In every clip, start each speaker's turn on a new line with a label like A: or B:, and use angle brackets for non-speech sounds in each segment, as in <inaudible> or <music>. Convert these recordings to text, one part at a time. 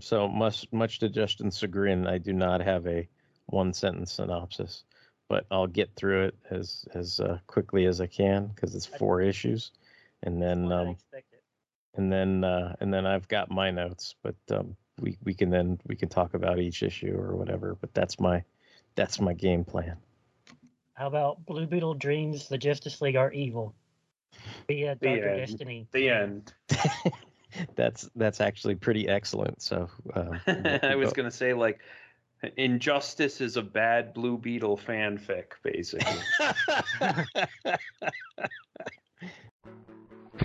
A: So much, much to Justin's chagrin, I do not have a one sentence synopsis, but I'll get through it as as uh, quickly as I can because it's four issues, and then um, and then uh, and then I've got my notes, but um, we we can then we can talk about each issue or whatever. But that's my that's my game plan.
B: How about Blue Beetle dreams the Justice League are evil? Via
C: The
B: Darker
C: end.
B: Destiny.
C: The end. <laughs>
A: that's that's actually pretty excellent. So <laughs> uh,
C: I was gonna say like, Injustice is a bad Blue Beetle fanfic, basically. <laughs>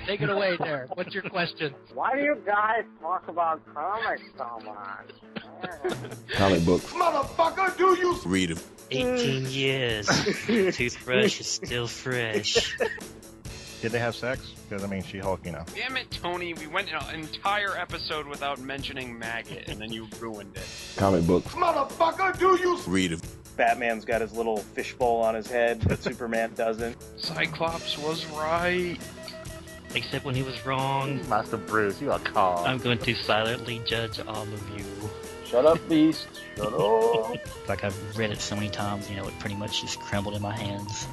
D: Take it away, there. What's your question?
E: Why do you guys talk about comics so much? <laughs>
F: Comic books.
G: Motherfucker, do you
F: Read them.
H: 18 years. Toothbrush is still fresh.
I: Did they have sex? Because I mean, She-Hulk, you know.
J: Damn it, Tony. We went an entire episode without mentioning Maggot, and then you ruined it.
F: Comic books.
G: Motherfucker, do you
F: Read them.
K: Batman's got his little fishbowl on his head, but <laughs> Superman doesn't.
J: Cyclops was right.
H: Except when he was wrong.
E: Master Bruce, you are call.
H: I'm going to silently judge all of you.
K: Shut up, Beast. Shut up. <laughs>
H: Like I've read it so many times, you know, it pretty much just crumbled in my hands.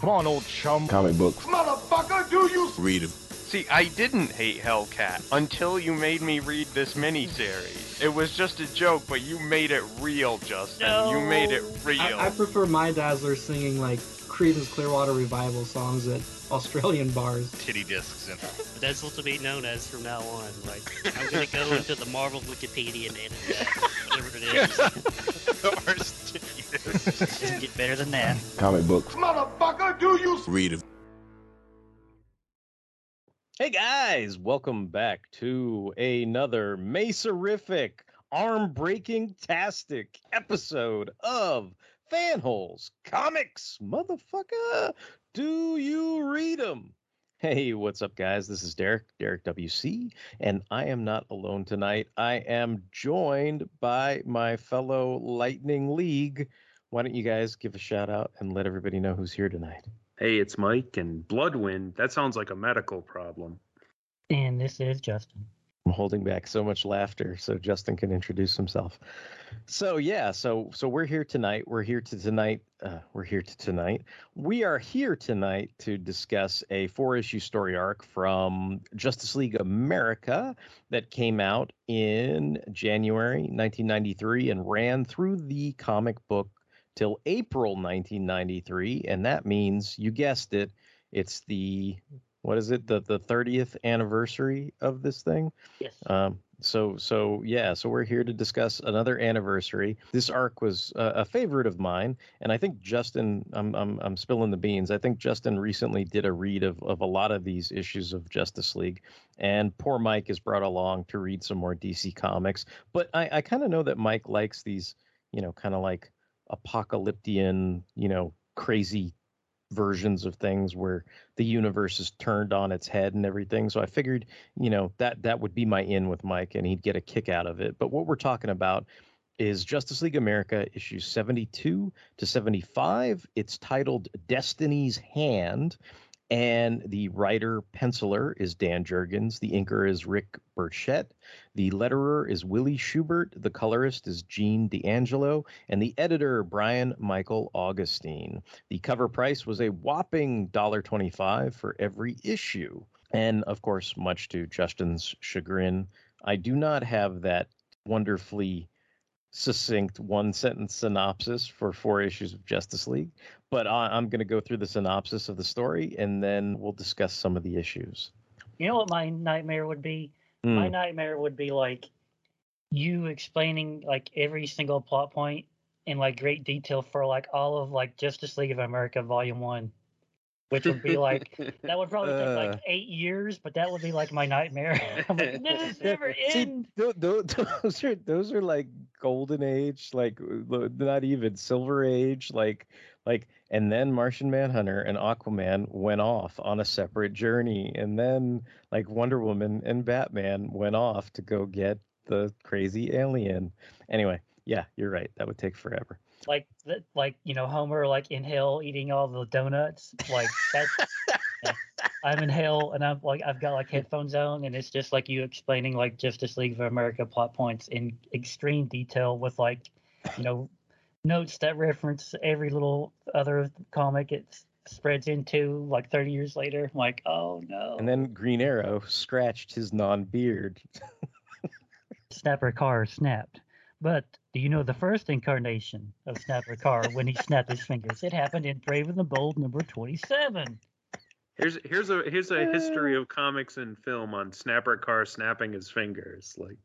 I: Come on, old chum.
F: Comic books.
G: Motherfucker, do you
F: Read them.
J: See, I didn't hate Hellcat until you made me read this miniseries. It was just a joke, but you made it real, Justin. You made it real.
L: I, I prefer my Dazzler singing like Creedence Clearwater Revival songs at Australian bars.
I: Titty discs in <laughs>
H: But that's what to be known as from now on. Like, I'm going to go into the Marvel Wikipedia and edit that, whatever it is. <laughs> Doesn't get better than that.
F: Comic books.
G: Motherfucker, do you
F: Read them.
A: Hey guys, welcome back to another Meserific, arm breaking tastic episode of Fanholes Comics. Motherfucker, do you read them? Hey, what's up, guys? This is Derek, Derek WC, and I am not alone tonight. I am joined by my fellow Lightning League. Why don't you guys give a shout out and let everybody know who's here tonight?
C: hey, it's Mike and Bloodwind. That sounds like a medical problem.
B: And this is Justin.
A: I'm holding back so much laughter so Justin can introduce himself. So yeah, so so we're here tonight. We're here to tonight. Uh, we're here to tonight. We are here tonight to discuss a four-issue story arc from Justice League America that came out in January 1993 and ran through the comic book till April 1993, and that means you guessed it, it's the what is it the the 30th anniversary of this thing
B: Yes.
A: um so so yeah so we're here to discuss another anniversary this arc was uh, a favorite of mine and i think justin I'm, I'm i'm spilling the beans i think justin recently did a read of of a lot of these issues of justice league and poor mike is brought along to read some more dc comics but i i kind of know that mike likes these you know kind of like apocalyptian you know crazy versions of things where the universe is turned on its head and everything. So I figured, you know, that that would be my in with Mike and he'd get a kick out of it. But what we're talking about is Justice League America issues 72 to 75. It's titled Destiny's Hand. And the writer penciler is Dan Jurgens. The inker is Rick Burchett. The letterer is Willie Schubert. The colorist is Gene D'Angelo. And the editor, Brian Michael Augustyn. The cover price was a whopping $1.25 for every issue. And of course, much to Justin's chagrin, I do not have that wonderfully succinct one sentence synopsis for four issues of Justice League, but I, I'm going to go through the synopsis of the story and then we'll discuss some of the issues.
B: You know what my nightmare would be? My
A: Hmm.
B: nightmare would be like you explaining like every single plot point in like great detail for like all of like Justice League of America Volume One, which would be like <laughs> that would probably take
A: Uh.
B: like eight years, but that would be like my nightmare. <laughs> I'm like, this <laughs> never
A: See,
B: end.
A: tho- those are those are like golden age, like not even silver age, like like and then Martian Manhunter and Aquaman went off on a separate journey, and then like Wonder Woman and Batman went off to go get the crazy alien. Anyway, yeah, you're right. That would take forever.
B: Like the, like you know Homer like in hell eating all the donuts. Like that's I'm in hell and I'm like I've got like headphones on and it's just like you explaining like Justice League of America plot points in extreme detail with like you know notes that reference every little other comic it spreads into like 30 years later. I'm like, oh no.
A: And then Green Arrow scratched his non-beard.
B: Snapper Carr snapped. But do you know the first incarnation of Snapper Carr when he snapped his fingers? It happened in Brave and the Bold number 27.
C: Here's here's a here's a history of comics and film on Snapper Carr snapping his fingers like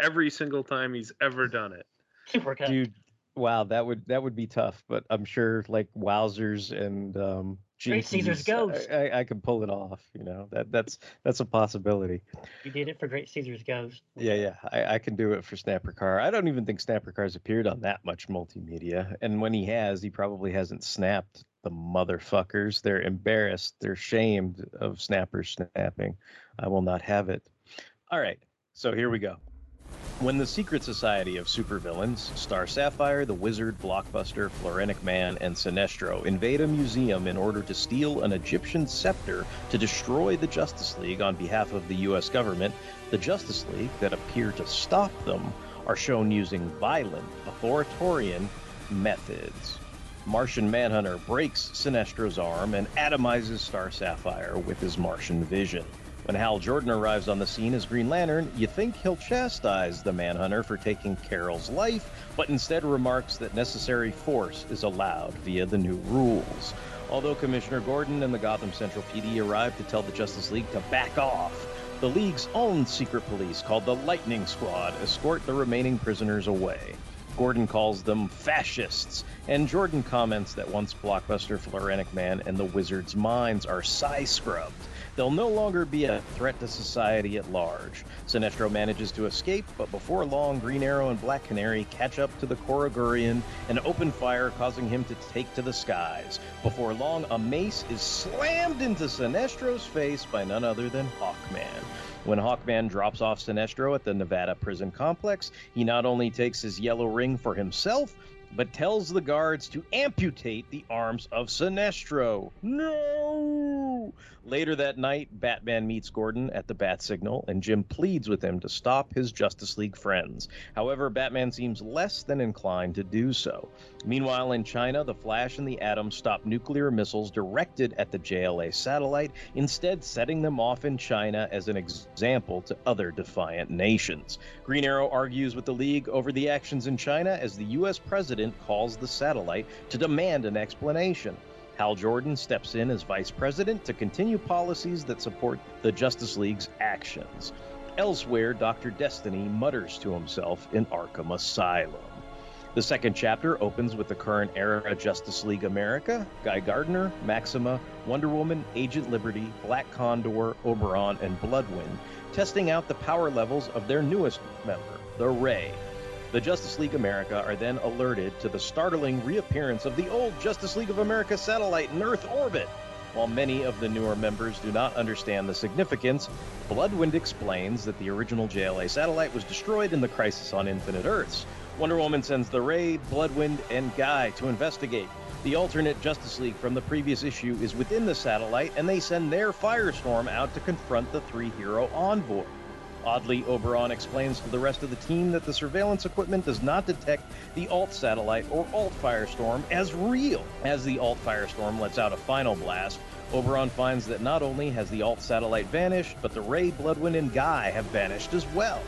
C: every single time he's ever done it.
B: Super cut.
A: Dude, wow, that would that would be tough, but I'm sure like Wowzers and um
B: Great Caesar's Ghost.
A: I, I, I could pull it off, you know. That that's that's a possibility.
B: You did it for Great Caesar's Ghost.
A: Yeah, yeah, I, I can do it for Snapper Carr. I don't even think Snapper Carr's appeared on that much multimedia, and when he has, he probably hasn't snapped the motherfuckers. They're embarrassed. They're shamed of Snapper snapping. I will not have it. All right, so here we go. When the secret society of supervillains, Star Sapphire, the Wizard, Blockbuster, Floronic Man, and Sinestro invade a museum in order to steal an Egyptian scepter to destroy the Justice League on behalf of the U.S. government, the Justice League that appear to stop them are shown using violent, authoritarian methods. Martian Manhunter breaks Sinestro's arm and atomizes Star Sapphire with his Martian vision. When Hal Jordan arrives on the scene as Green Lantern, you think he'll chastise the Manhunter for taking Carol's life, but instead remarks that necessary force is allowed via the new rules. Although Commissioner Gordon and the Gotham Central PD arrive to tell the Justice League to back off, the League's own secret police, called the Lightning Squad, escort the remaining prisoners away. Gordon calls them fascists, and Jordan comments that once Blockbuster, Floronic Man, and the Wizard's minds are psi scrubbed, they'll no longer be a threat to society at large. Sinestro manages to escape, but before long, Green Arrow and Black Canary catch up to the Korugarian and open fire, causing him to take to the skies. Before long, a mace is slammed into Sinestro's face by none other than Hawkman. When Hawkman drops off Sinestro at the Nevada prison complex, he not only takes his yellow ring for himself, but tells the guards to amputate the arms of Sinestro. No! Later that night, Batman meets Gordon at the Bat Signal, and Jim pleads with him to stop his Justice League friends. However, Batman seems less than inclined to do so. Meanwhile, in China, the Flash and the Atom stop nuclear missiles directed at the JLA satellite, instead setting them off in China as an example to other defiant nations. Green Arrow argues with the League over the actions in China as the U.S. president calls the satellite to demand an explanation. Hal Jordan steps in as vice president to continue policies that support the Justice League's actions. Elsewhere, Dr. Destiny mutters to himself in Arkham Asylum. The second chapter opens with the current era of Justice League America, Guy Gardner, Maxima, Wonder Woman, Agent Liberty, Black Condor, Oberon, and Bloodwynd, testing out the power levels of their newest member, the Ray. The Justice League America are then alerted to the startling reappearance of the old Justice League of America satellite in Earth orbit. While many of the newer members do not understand the significance, Bloodwynd explains that the original JLA satellite was destroyed in the Crisis on Infinite Earths. Wonder Woman sends the Ray, Bloodwynd, and Guy to investigate. The alternate Justice League from the previous issue is within the satellite, and they send their Firestorm out to confront the three hero envoy. Oddly, Oberon explains to the rest of the team that the surveillance equipment does not detect the Alt satellite or Alt Firestorm as real. As the Alt Firestorm lets out a final blast, Oberon finds that not only has the Alt satellite vanished, but the Ray, Bloodwynd, and Guy have vanished as well.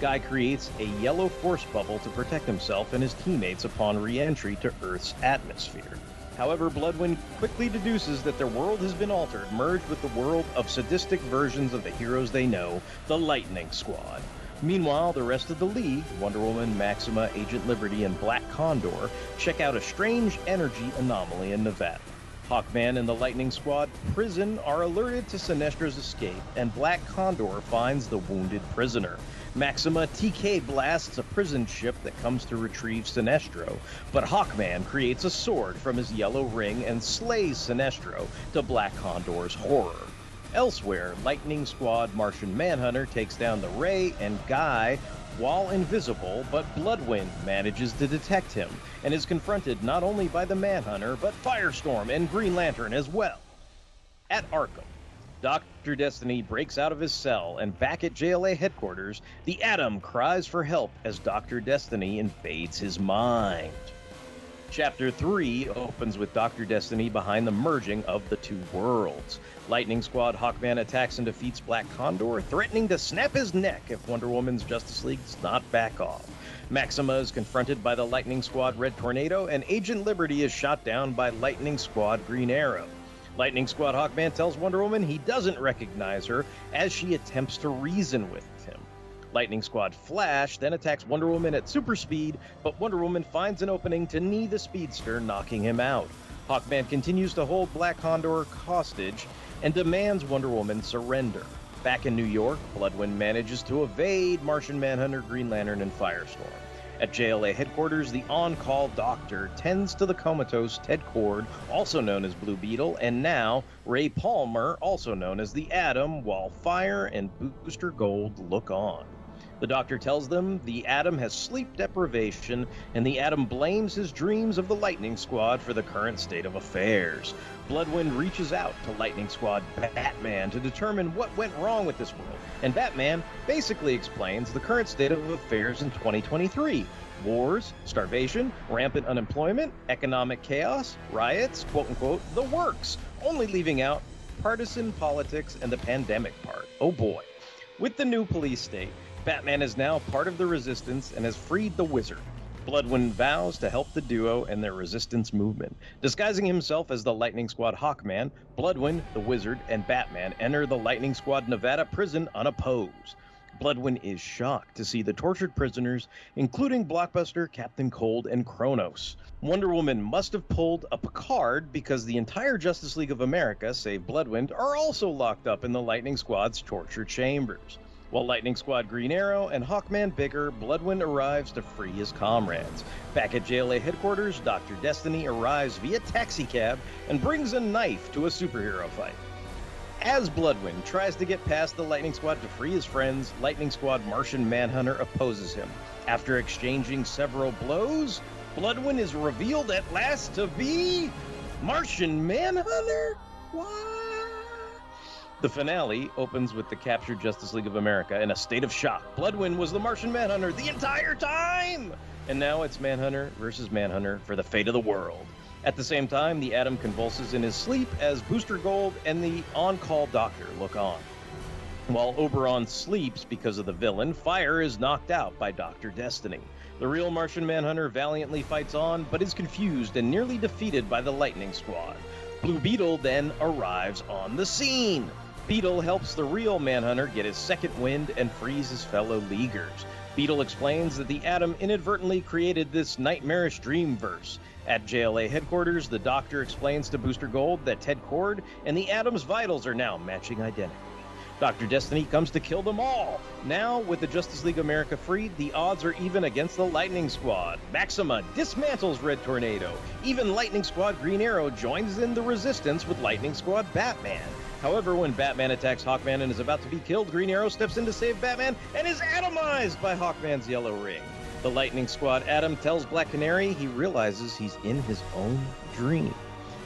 A: Guy creates a yellow force bubble to protect himself and his teammates upon re entry to Earth's atmosphere. However, Bloodwynd quickly deduces that their world has been altered, merged with the world of sadistic versions of the heroes they know, the Lightning Squad. Meanwhile, the rest of the League, Wonder Woman, Maxima, Agent Liberty, and Black Condor, check out a strange energy anomaly in Nevada. Hawkman and the Lightning Squad prison are alerted to Sinestro's escape, and Black Condor finds the wounded prisoner. Maxima TK blasts a prison ship that comes to retrieve Sinestro, but Hawkman creates a sword from his yellow ring and slays Sinestro to Black Condor's horror. Elsewhere, Lightning Squad Martian Manhunter takes down the Ray and Guy while invisible, but Bloodwynd manages to detect him and is confronted not only by the Manhunter, but Firestorm and Green Lantern as well. At Arkham, Dr. Destiny breaks out of his cell, and back at JLA headquarters, the Atom cries for help as Dr. Destiny invades his mind. Chapter 3 opens with Dr. Destiny behind the merging of the two worlds. Lightning Squad Hawkman attacks and defeats Black Condor, threatening to snap his neck if Wonder Woman's Justice League does not back off. Maxima is confronted by the Lightning Squad Red Tornado, and Agent Liberty is shot down by Lightning Squad Green Arrow. Lightning Squad Hawkman tells Wonder Woman he doesn't recognize her as she attempts to reason with him. Lightning Squad Flash then attacks Wonder Woman at super speed, but Wonder Woman finds an opening to knee the speedster, knocking him out. Hawkman continues to hold Black Condor hostage and demands Wonder Woman surrender. Back in New York, Bloodwynd manages to evade Martian Manhunter, Green Lantern, and Firestorm. At JLA headquarters, the on call doctor tends to the comatose Ted Kord, also known as Blue Beetle, and now Ray Palmer, also known as the Atom, while Fire and Booster Gold look on. The doctor tells them the Atom has sleep deprivation, and the Atom blames his dreams of the Lightning Squad for the current state of affairs. Bloodwynd reaches out to Lightning Squad Batman to determine what went wrong with this world, and Batman basically explains the current state of affairs in 2023 wars, starvation, rampant unemployment, economic chaos, riots, quote unquote, the works, only leaving out partisan politics and the pandemic part. Oh boy. With the new police state, Batman is now part of the resistance and has freed the wizard. Bloodwynd vows to help the duo and their resistance movement. Disguising himself as the Lightning Squad Hawkman, Bloodwynd, the wizard, and Batman enter the Lightning Squad Nevada prison unopposed. Bloodwynd is shocked to see the tortured prisoners, including Blockbuster, Captain Cold, and Chronos. Wonder Woman must have pulled a Picard because the entire Justice League of America, save Bloodwynd, are also locked up in the Lightning Squad's torture chambers. While Lightning Squad Green Arrow and Hawkman Bigger, Bloodwynd arrives to free his comrades. Back at JLA headquarters, Dr. Destiny arrives via taxicab and brings a knife to a superhero fight. As Bloodwynd tries to get past the Lightning Squad to free his friends, Lightning Squad Martian Manhunter opposes him. After exchanging several blows, Bloodwynd is revealed at last to be Martian Manhunter? What? The finale opens with the captured Justice League of America in a state of shock. Bloodwynd was the Martian Manhunter the entire time! And now it's Manhunter versus Manhunter for the fate of the world. At the same time, the Atom convulses in his sleep as Booster Gold and the on call doctor look on. While Oberon sleeps because of the villain, Fire is knocked out by Dr. Destiny. The real Martian Manhunter valiantly fights on, but is confused and nearly defeated by the Lightning Squad. Blue Beetle then arrives on the scene. Beetle helps the real Manhunter get his second wind and frees his fellow Leaguers. Beetle explains that the Atom inadvertently created this nightmarish dream verse. At JLA headquarters, the Doctor explains to Booster Gold that Ted Kord and the Atom's vitals are now matching identity. Dr. Destiny comes to kill them all. Now, with the Justice League America freed, the odds are even against the Lightning Squad. Maxima dismantles Red Tornado. Even Lightning Squad Green Arrow joins in the resistance with Lightning Squad Batman. However, when Batman attacks Hawkman and is about to be killed, Green Arrow steps in to save Batman and is atomized by Hawkman's yellow ring. The Lightning Squad Atom tells Black Canary he realizes he's in his own dream.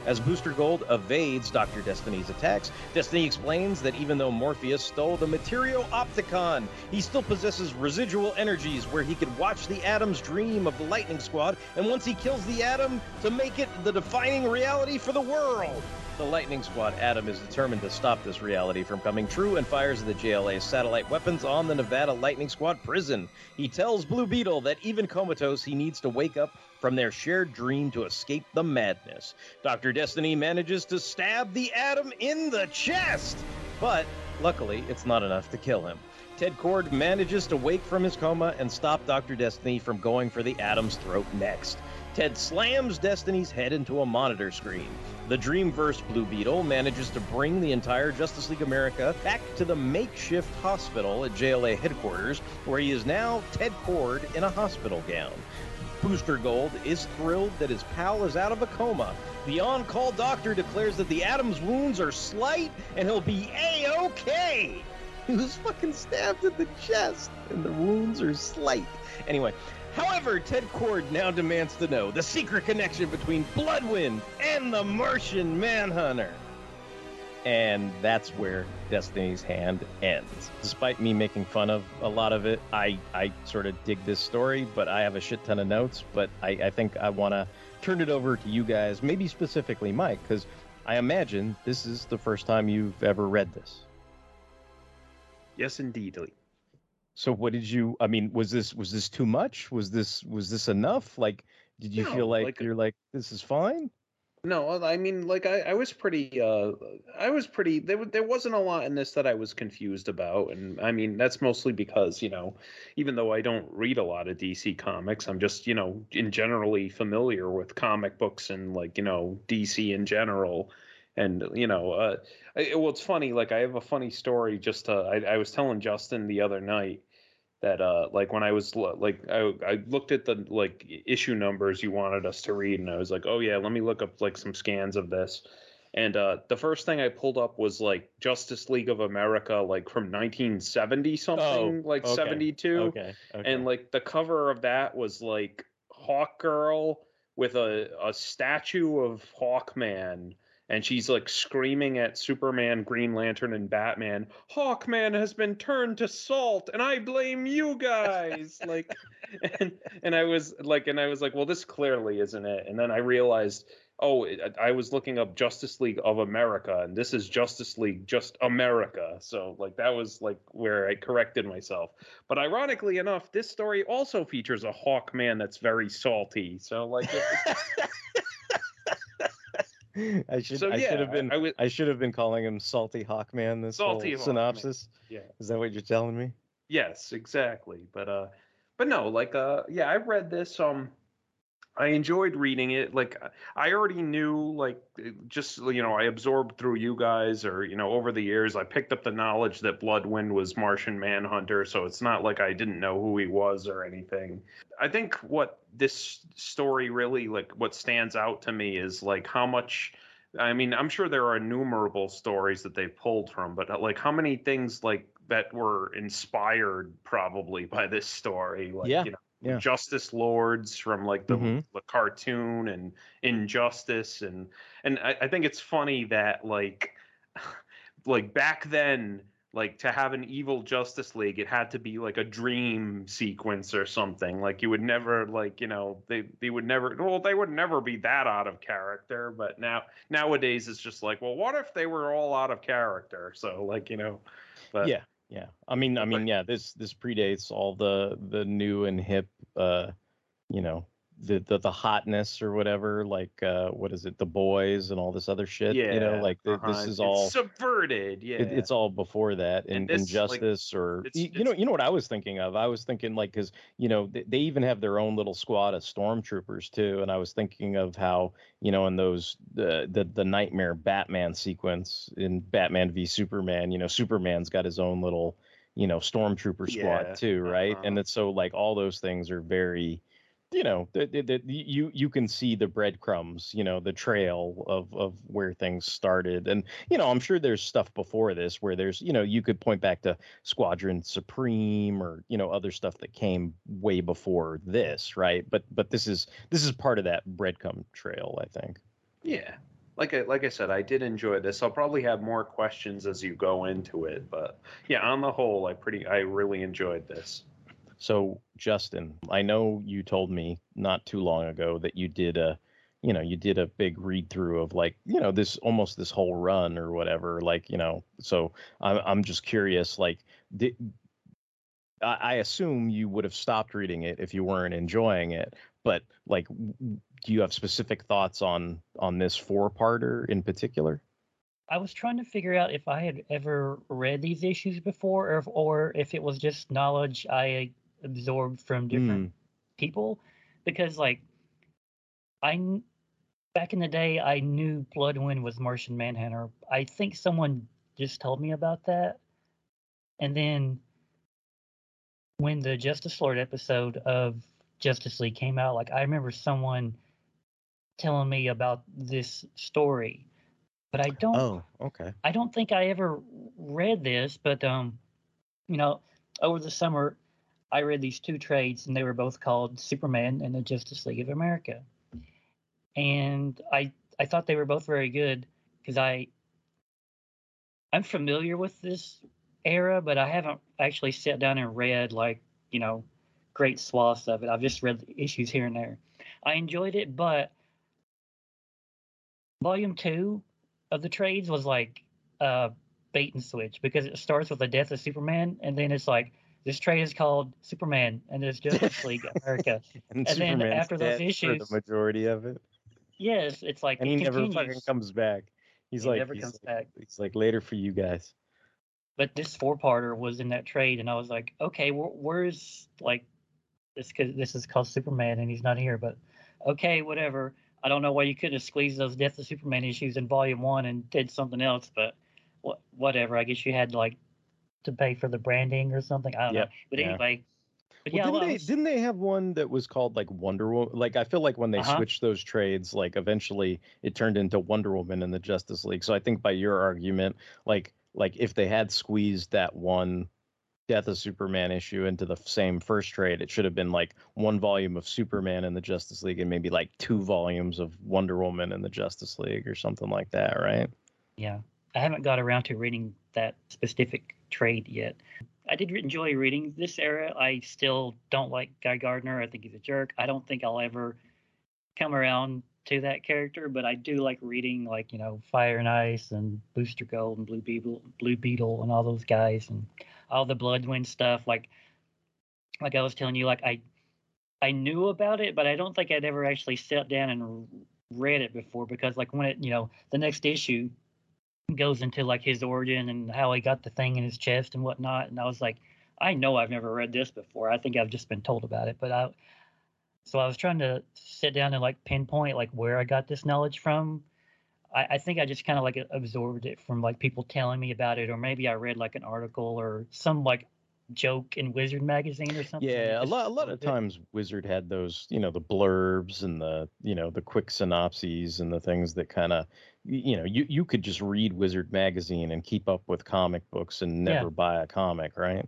A: As Booster Gold evades Dr. Destiny's attacks, Destiny explains that even though Morpheus stole the Materioptikon, he still possesses residual energies where he could watch the Atom's dream of the Lightning Squad, and once he kills the Atom, to make it the defining reality for the world. The Lightning Squad Atom, is determined to stop this reality from coming true and fires the JLA's satellite weapons on the Nevada Lightning Squad prison. He tells Blue Beetle that even comatose, he needs to wake up from their shared dream to escape the madness. Dr. Destiny manages to stab the Atom in the chest, but luckily, it's not enough to kill him. Ted Kord manages to wake from his coma and stop Dr. Destiny from going for the Atom's throat next. Ted slams Destiny's head into a monitor screen. The Dreamverse Blue Beetle manages to bring the entire Justice League America back to the makeshift hospital at JLA headquarters, where he is now Ted Kord in a hospital gown. Booster Gold is thrilled that his pal is out of a coma. The on call doctor declares that the Atom's wounds are slight and he'll be A OK. He was fucking stabbed in the chest and the wounds are slight. Anyway, However, Ted Kord now demands to know the secret connection between Bloodwynd and the Martian Manhunter. and that's where Destiny's Hand ends. Despite me making fun of a lot of it, I, I sort of dig this story, but I have a shit ton of notes. But I, I think I want to turn it over to you guys, maybe specifically Mike, because I imagine this is the first time you've ever read this.
C: Yes, indeedly.
A: So what did you? I mean, was this was this too much? Was this was this enough? Like, did you
C: No,
A: feel like,
C: like-
A: you're like this is fine?
C: No, I mean, like I, I was pretty, uh, I was pretty. There, there wasn't a lot in this that I was confused about, and I mean that's mostly because you know, even though I don't read a lot of DC comics, I'm just you know, in generally familiar with comic books and like you know DC in general, and you know, uh, I, well, it's funny. Like I have a funny story. Just uh, I, I was telling Justin the other night that uh like when I was like I I looked at the like issue numbers you wanted us to read and I was like, "Oh yeah, let me look up like some scans of this." And uh the first thing I pulled up was like Justice League of America like from 1970 something, like
A: okay,
C: 72.
A: Okay. okay.
C: And like the cover of that was like Hawk Girl with a a statue of Hawkman and she's like screaming at Superman, Green Lantern, and Batman. Hawkman has been turned to salt, and I blame you guys. <laughs> like, and and I was like, and I was like, well, this clearly isn't it. And then I realized, oh, it, uh, I was looking up Justice League of America, and this is Justice League just America. So like that was like where I corrected myself. But ironically enough, this story also features a Hawkman that's very salty. So like. <laughs> <laughs>
A: I should
C: So,
A: I
C: yeah,
A: should have been
C: I
A: I,
C: was-
A: should have been calling him Salty Hawkman this
C: Salty
A: whole
C: Hawkman.
A: synopsis.
C: yeah.
A: Is that what you're telling me?
C: Yes, exactly. But uh but no, like uh yeah, I read this um I enjoyed reading it. Like I already knew like just you know, I absorbed through you guys or you know, over the years I picked up the knowledge that Bloodwynd was Martian Manhunter, so it's not like I didn't know who he was or anything. I think what this story really like what stands out to me is like how much I mean, I'm sure there are innumerable stories that they pulled from, but uh, like how many things like that were inspired probably by this story, like
A: Yeah,
C: you know,
A: yeah.
C: Justice Lords from like the
A: Mhm.
C: the cartoon and Injustice and and I, I think it's funny that like <sighs> like back then like to have an evil justice league it had to be like a dream sequence or something like you would never like you know they they would never well they would never be that out of character but now nowadays it's just like well what if they were all out of character so like you know but
A: yeah, yeah. I mean, I mean, yeah. This this predates all the the new and hip, uh, you know, the the, the hotness or whatever. Like, uh, what is it? The boys and all this other shit.
C: yeah
A: you know, like
C: uh-huh.
A: this is
C: It's
A: all.
C: subverted yeah
A: It, it's all before that,
C: And
A: in
C: this, like,
A: injustice or
C: it's-
A: you know, you know what I was thinking of. I was thinking like because you know they, they even have their own little squad of stormtroopers too, and I was thinking of how you know in those the the, the nightmare Batman sequence in Batman v Superman, you know, Superman's got his own little you know stormtrooper squad
C: Yeah,
A: too, right?
C: uh-huh.
A: And it's so like all those things are very you know that that you you can see the breadcrumbs you know the trail of of where things started and you know i'm sure there's stuff before this where there's you know you could point back to squadron supreme or you know other stuff that came way before this right but but this is this is part of that breadcrumb trail i think
C: Yeah. Like I like I said, I did enjoy this. I'll probably have more questions as you go into it, but yeah, on the whole, I pretty I really enjoyed this.
A: So, Justin, I know you told me not too long ago that you did a, you know, you did a big read through of like, you know, this almost this whole run or whatever. Like, you know, so I'm I'm just curious. Like, did, I, I assume you would have stopped reading it if you weren't enjoying it. But like, do you have specific thoughts on on this four parter in particular?
B: I was trying to figure out if I had ever read these issues before, or if, or if it was just knowledge I absorbed from different people, because like I back in the day I knew Bloodwynd was Martian Manhunter. I think someone just told me about that, and then when the Justice Lord episode of Justice League came out, like I remember someone telling me about this story, but I don't.
A: Oh, okay.
B: I don't think I ever read this, but um, you know, over the summer, I read these two trades, and they were both called Superman and the Justice League of America, and I I thought they were both very good because I I'm familiar with this era, but I haven't actually sat down and read like you know great swaths of it. I've just read issues here and there. I enjoyed it, but volume two of the trades was like uh, bait and switch because it starts with the death of Superman, and then it's like this trade is called Superman, and it's Justice League <laughs> America.
A: and,
B: and then after those issues-
A: for the majority of it,
B: yes, it's like
A: and
B: it
A: he never fucking comes back. He's
B: He
A: like,
B: never
A: he's
B: comes
A: like,
B: back.
A: he's like later for you guys.
B: But this four-parter was in that trade, and I was like, okay, wh- where's like this? Because this is called Superman, and he's not here. But okay, whatever. I don't know why you couldn't have squeezed those Death of Superman issues in Volume One and did something else, but wha- whatever. I guess you had like to pay for the branding or something. I don't
A: Yep,
B: know. But
A: yeah.
B: anyway, but
A: Well,
B: yeah,
A: didn't
B: well, I
A: they
B: was-
A: didn't they have one that was called like Wonder Woman? Like I feel like when they
B: Uh-huh.
A: switched those trades, like eventually it turned into Wonder Woman in the Justice League. So I think by your argument, like like if they had squeezed that one Death of Superman issue into the same first trade, it should have been like one volume of Superman in the Justice League and maybe like two volumes of Wonder Woman in the Justice League or something like that, right?
B: Yeah, I haven't got around to reading that specific trade yet. I did enjoy reading this era. I still don't like Guy Gardner. I think he's a jerk. I don't think I'll ever come around to that character, but I do like reading like you know Fire and Ice and Booster Gold and Blue Beetle, Blue Beetle, and all those guys and all the Bloodwynd stuff. Like, like I was telling you, like I, I knew about it, but I don't think I'd ever actually sat down and read it before because like when it you know the next issue goes into like his origin and how he got the thing in his chest and whatnot. And I was like, I know I've never read this before. I think I've just been told about it. But I, so I was trying to sit down and like pinpoint like where I got this knowledge from. I, I think I just kind of like absorbed it from like people telling me about it, or maybe I read like an article or some like joke in Wizard magazine or something.
A: Yeah, a lot a lot of times Wizard had those, you know, the blurbs and the, you know, the quick synopses and the things that kind of, you know, you you could just read Wizard magazine and keep up with comic books and
B: Yeah.
A: never buy a comic, right?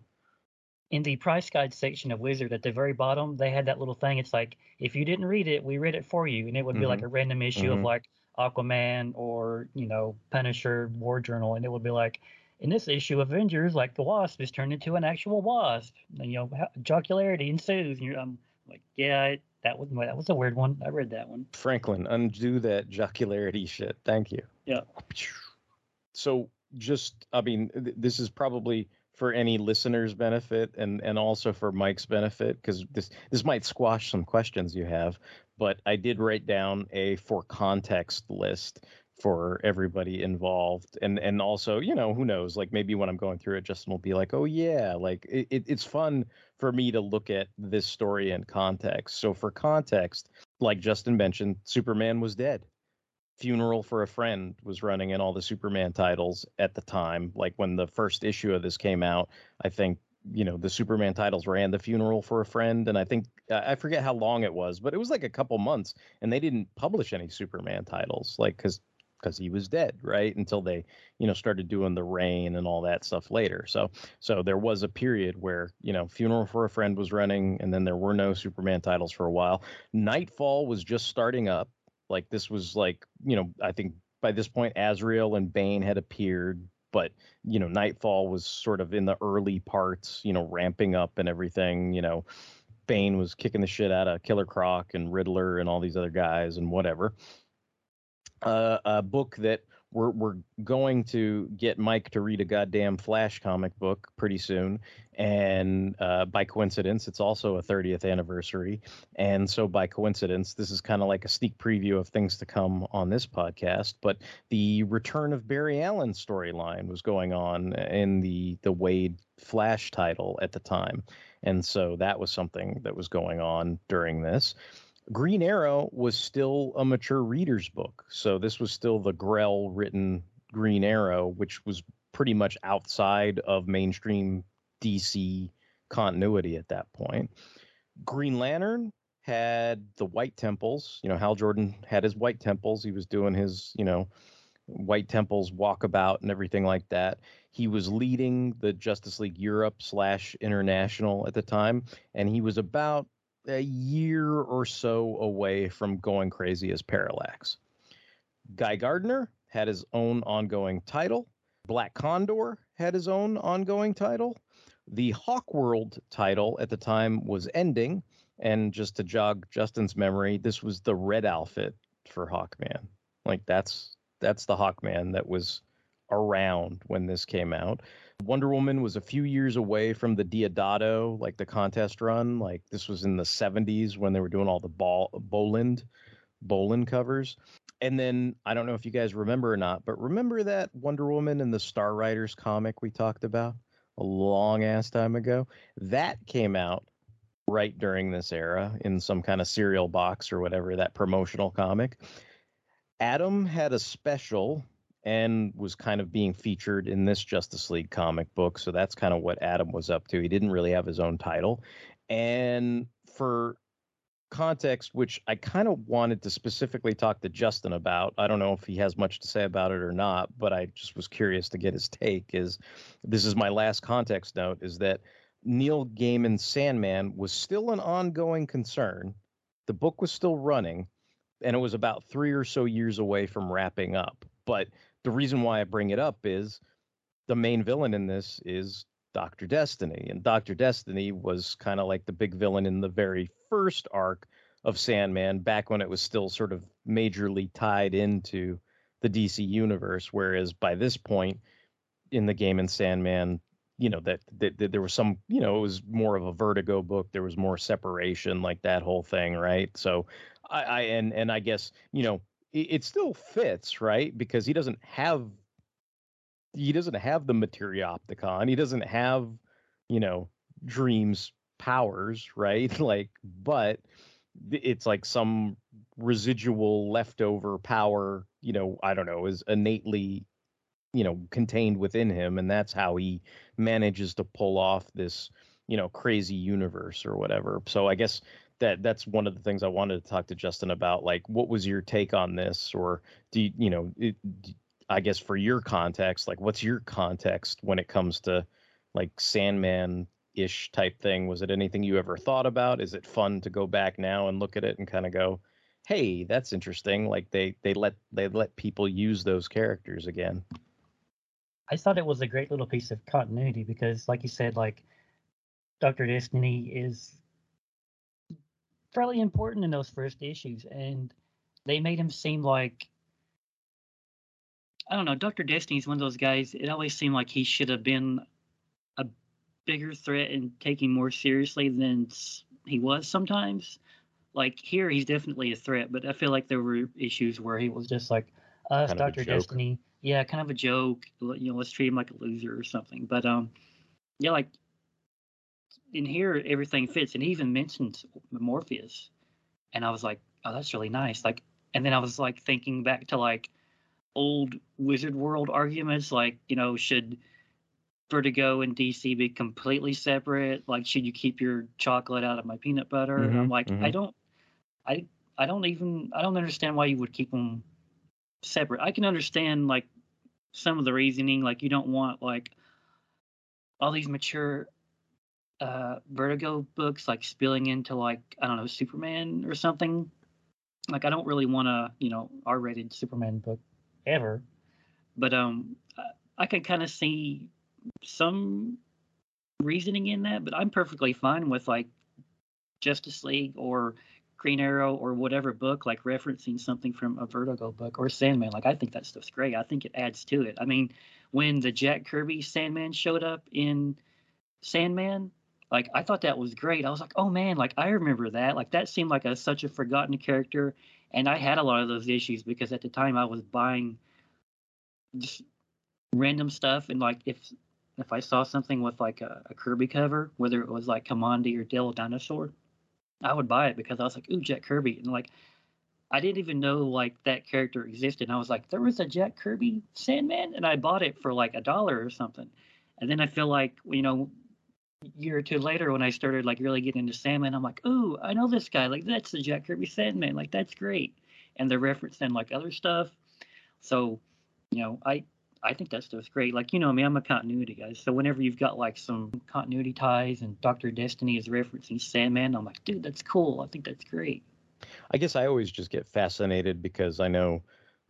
B: in the price guide section of Wizard at the very bottom, they had that little thing. It's like if you didn't read it, we read it for you, and it would be like a random issue of
A: Mhm.
B: like Aquaman or you know Punisher War Journal, and it would be like in this issue, Avengers like the Wasp is turned into an actual wasp, and you know jocularity ensues, and you're I'm like yeah, that was that was a weird one. I read that one.
A: Franklin, undo that jocularity shit. Thank you.
B: Yeah.
A: So just I mean, th- this is probably for any listener's benefit and and also for Mike's benefit because this this might squash some questions you have, but I did write down a for context list for everybody involved and and also you know who knows like maybe when i'm going through it justin will be like oh yeah like it, it, it's fun for me to look at this story in context. So for context like justin mentioned superman was dead. Funeral for a friend was running in all the superman titles at the time like when the first issue of this came out i think you know the superman titles ran the funeral for a friend and i think I forget how long it was but it was like a couple months and they didn't publish any superman titles like because because he was dead right until they you know started doing the reign and all that stuff later. So so there was a period where you know funeral for a friend was running and then there were no superman titles for a while. Knightfall was just starting up. Like this was like you know i think by this point azrael and bane had appeared but you know knightfall was sort of in the early parts you know ramping up and everything you know. Bane was kicking the shit out of killer croc and riddler and all these other guys and whatever uh, a book that we're we're going to get Mike to read a goddamn Flash comic book pretty soon, and uh, by coincidence, it's also a 30th anniversary, and so by coincidence, this is kind of like a sneak preview of things to come on this podcast. But the return of Barry Allen storyline was going on in the the Waid Flash title at the time, and so that was something that was going on during this. Green Arrow was still a mature reader's book. So this was still the Grell written Green Arrow, which was pretty much outside of mainstream DC continuity at that point. Green Lantern had the White Temples. You know, Hal Jordan had his White Temples. He was doing his, you know, White Temples walkabout and everything like that. He was leading the Justice League Europe slash International at the time, and he was about a year or so away from going crazy as Parallax. Guy Gardner had his own ongoing title. Black Condor had his own ongoing title. The Hawkworld title at the time was ending, and just to jog Justin's memory, this was the red outfit for Hawkman. Like that's that's the Hawkman that was around when this came out. Wonder Woman was a few years away from the Deodato, like the contest run. Like this was in the 70s when they were doing all the ball Bolland Bolland covers. And then I don't know if you guys remember or not, but remember that Wonder Woman and the Star Riders comic we talked about a long ass time ago? That came out right during this era in some kind of cereal box or whatever, that promotional comic. Atom had a special and was kind of being featured in this Justice League comic book. So that's kind of what Atom was up to. He didn't really have his own title. And for context, which I kind of wanted to specifically talk to Justin about, I don't know if he has much to say about it or not, but I just was curious to get his take. Is this is my last context note is that Neil Gaiman's Sandman was still an ongoing concern. The book was still running, and it was about three or so years away from wrapping up. But the reason why I bring it up is the main villain in this is Dr. Destiny. And Dr. Destiny was kind of like the big villain in the very first arc of Sandman back when it was still sort of majorly tied into the DC universe. Whereas by this point in the game in Sandman, you know, that, that, that there was some, you know, it was more of a vertigo book. There was more separation, like that whole thing, right? So I, I and and I guess, you know, it, still fits, right? Because he doesn't have he doesn't have the materioptikon. He doesn't have, you know, dreams powers, <laughs> right? like, but it's like some residual leftover power, you know, I don't know, is innately, you know, contained within him. And that's how he manages to pull off this, you know, crazy universe or whatever. So I guess that that's one of the things I wanted to talk to Justin about. Like, what was your take on this? Or do you, you know, it, I guess for your context, like what's your context when it comes to like Sandman ish type thing? Was it anything you ever thought about? Is it fun to go back now and look at it and kind of go, "Hey, that's interesting." Like they they let they let people use those characters again.
B: I thought it was a great little piece of continuity because, like you said, like Doctor Destiny is fairly important in those first issues, and they made him seem like I don't know. Doctor Destiny is one of those guys. It always seemed like he should have been a bigger threat and taken more seriously than he was sometimes. Like here, he's definitely a threat, but I feel like there were issues where he was just like us,
A: Kind
B: Doctor. Destiny. Yeah, kind of a joke. You know, let's treat him like a loser or something. But um, yeah, like in here, everything fits, and he even mentions Morpheus, and I was like, oh, that's really nice. Like, and then I was like thinking back to like old Wizard World arguments, like you know, should Vertigo and DC be completely separate? Like, should you keep your chocolate out of my peanut butter? And I'm like, I
A: mhm.
B: don't, I, I don't even, I don't understand why you would keep them separate. I can understand like some of the reasoning, like you don't want like all these mature uh Vertigo books like spilling into like I don't know Superman or something. Like I don't really want a you know R-rated Superman book ever, but um I, I can kind of see some reasoning in that. But I'm perfectly fine with like Justice League or Green Arrow or whatever book like referencing something from a Vertigo book or Sandman. Like I think that stuff's great. I think it adds to it. I mean, when the Jack Kirby Sandman showed up in Sandman, like I thought that was great. I was like, oh man, like I remember that. Like that seemed like a such a forgotten character, and I had a lot of those issues because at the time I was buying just random stuff, and like if if I saw something with like a, a Kirby cover, whether it was like Kamandi or Devil Dinosaur, I would buy it because I was like, ooh, Jack Kirby, and like. I didn't even know like that character existed. And I was like, there was a Jack Kirby Sandman, and I bought it for like a dollar or something. And then I feel like, you know, year or two later when I started like really getting into Sandman, I'm like, oh, I know this guy. Like that's the Jack Kirby Sandman. Like that's great. And they're referencing like other stuff. So, you know, I I think that stuff's great. Like, you know me, I'm a continuity guy. So whenever you've got like some continuity ties and Doctor Destiny is referencing Sandman, I'm like, dude, that's cool. I think that's great.
A: I guess I always just get fascinated because I know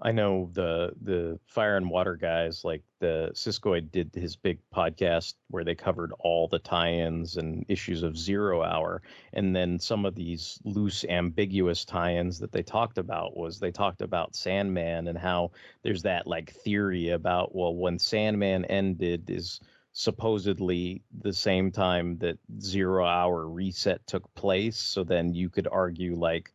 A: I know the the fire and water guys, like the Siskoid did his big podcast where they covered all the tie-ins and issues of Zero Hour, and then some of these loose, ambiguous tie-ins that they talked about was they talked about Sandman and how there's that like theory about well, when Sandman ended is supposedly the same time that Zero Hour reset took place, so then you could argue like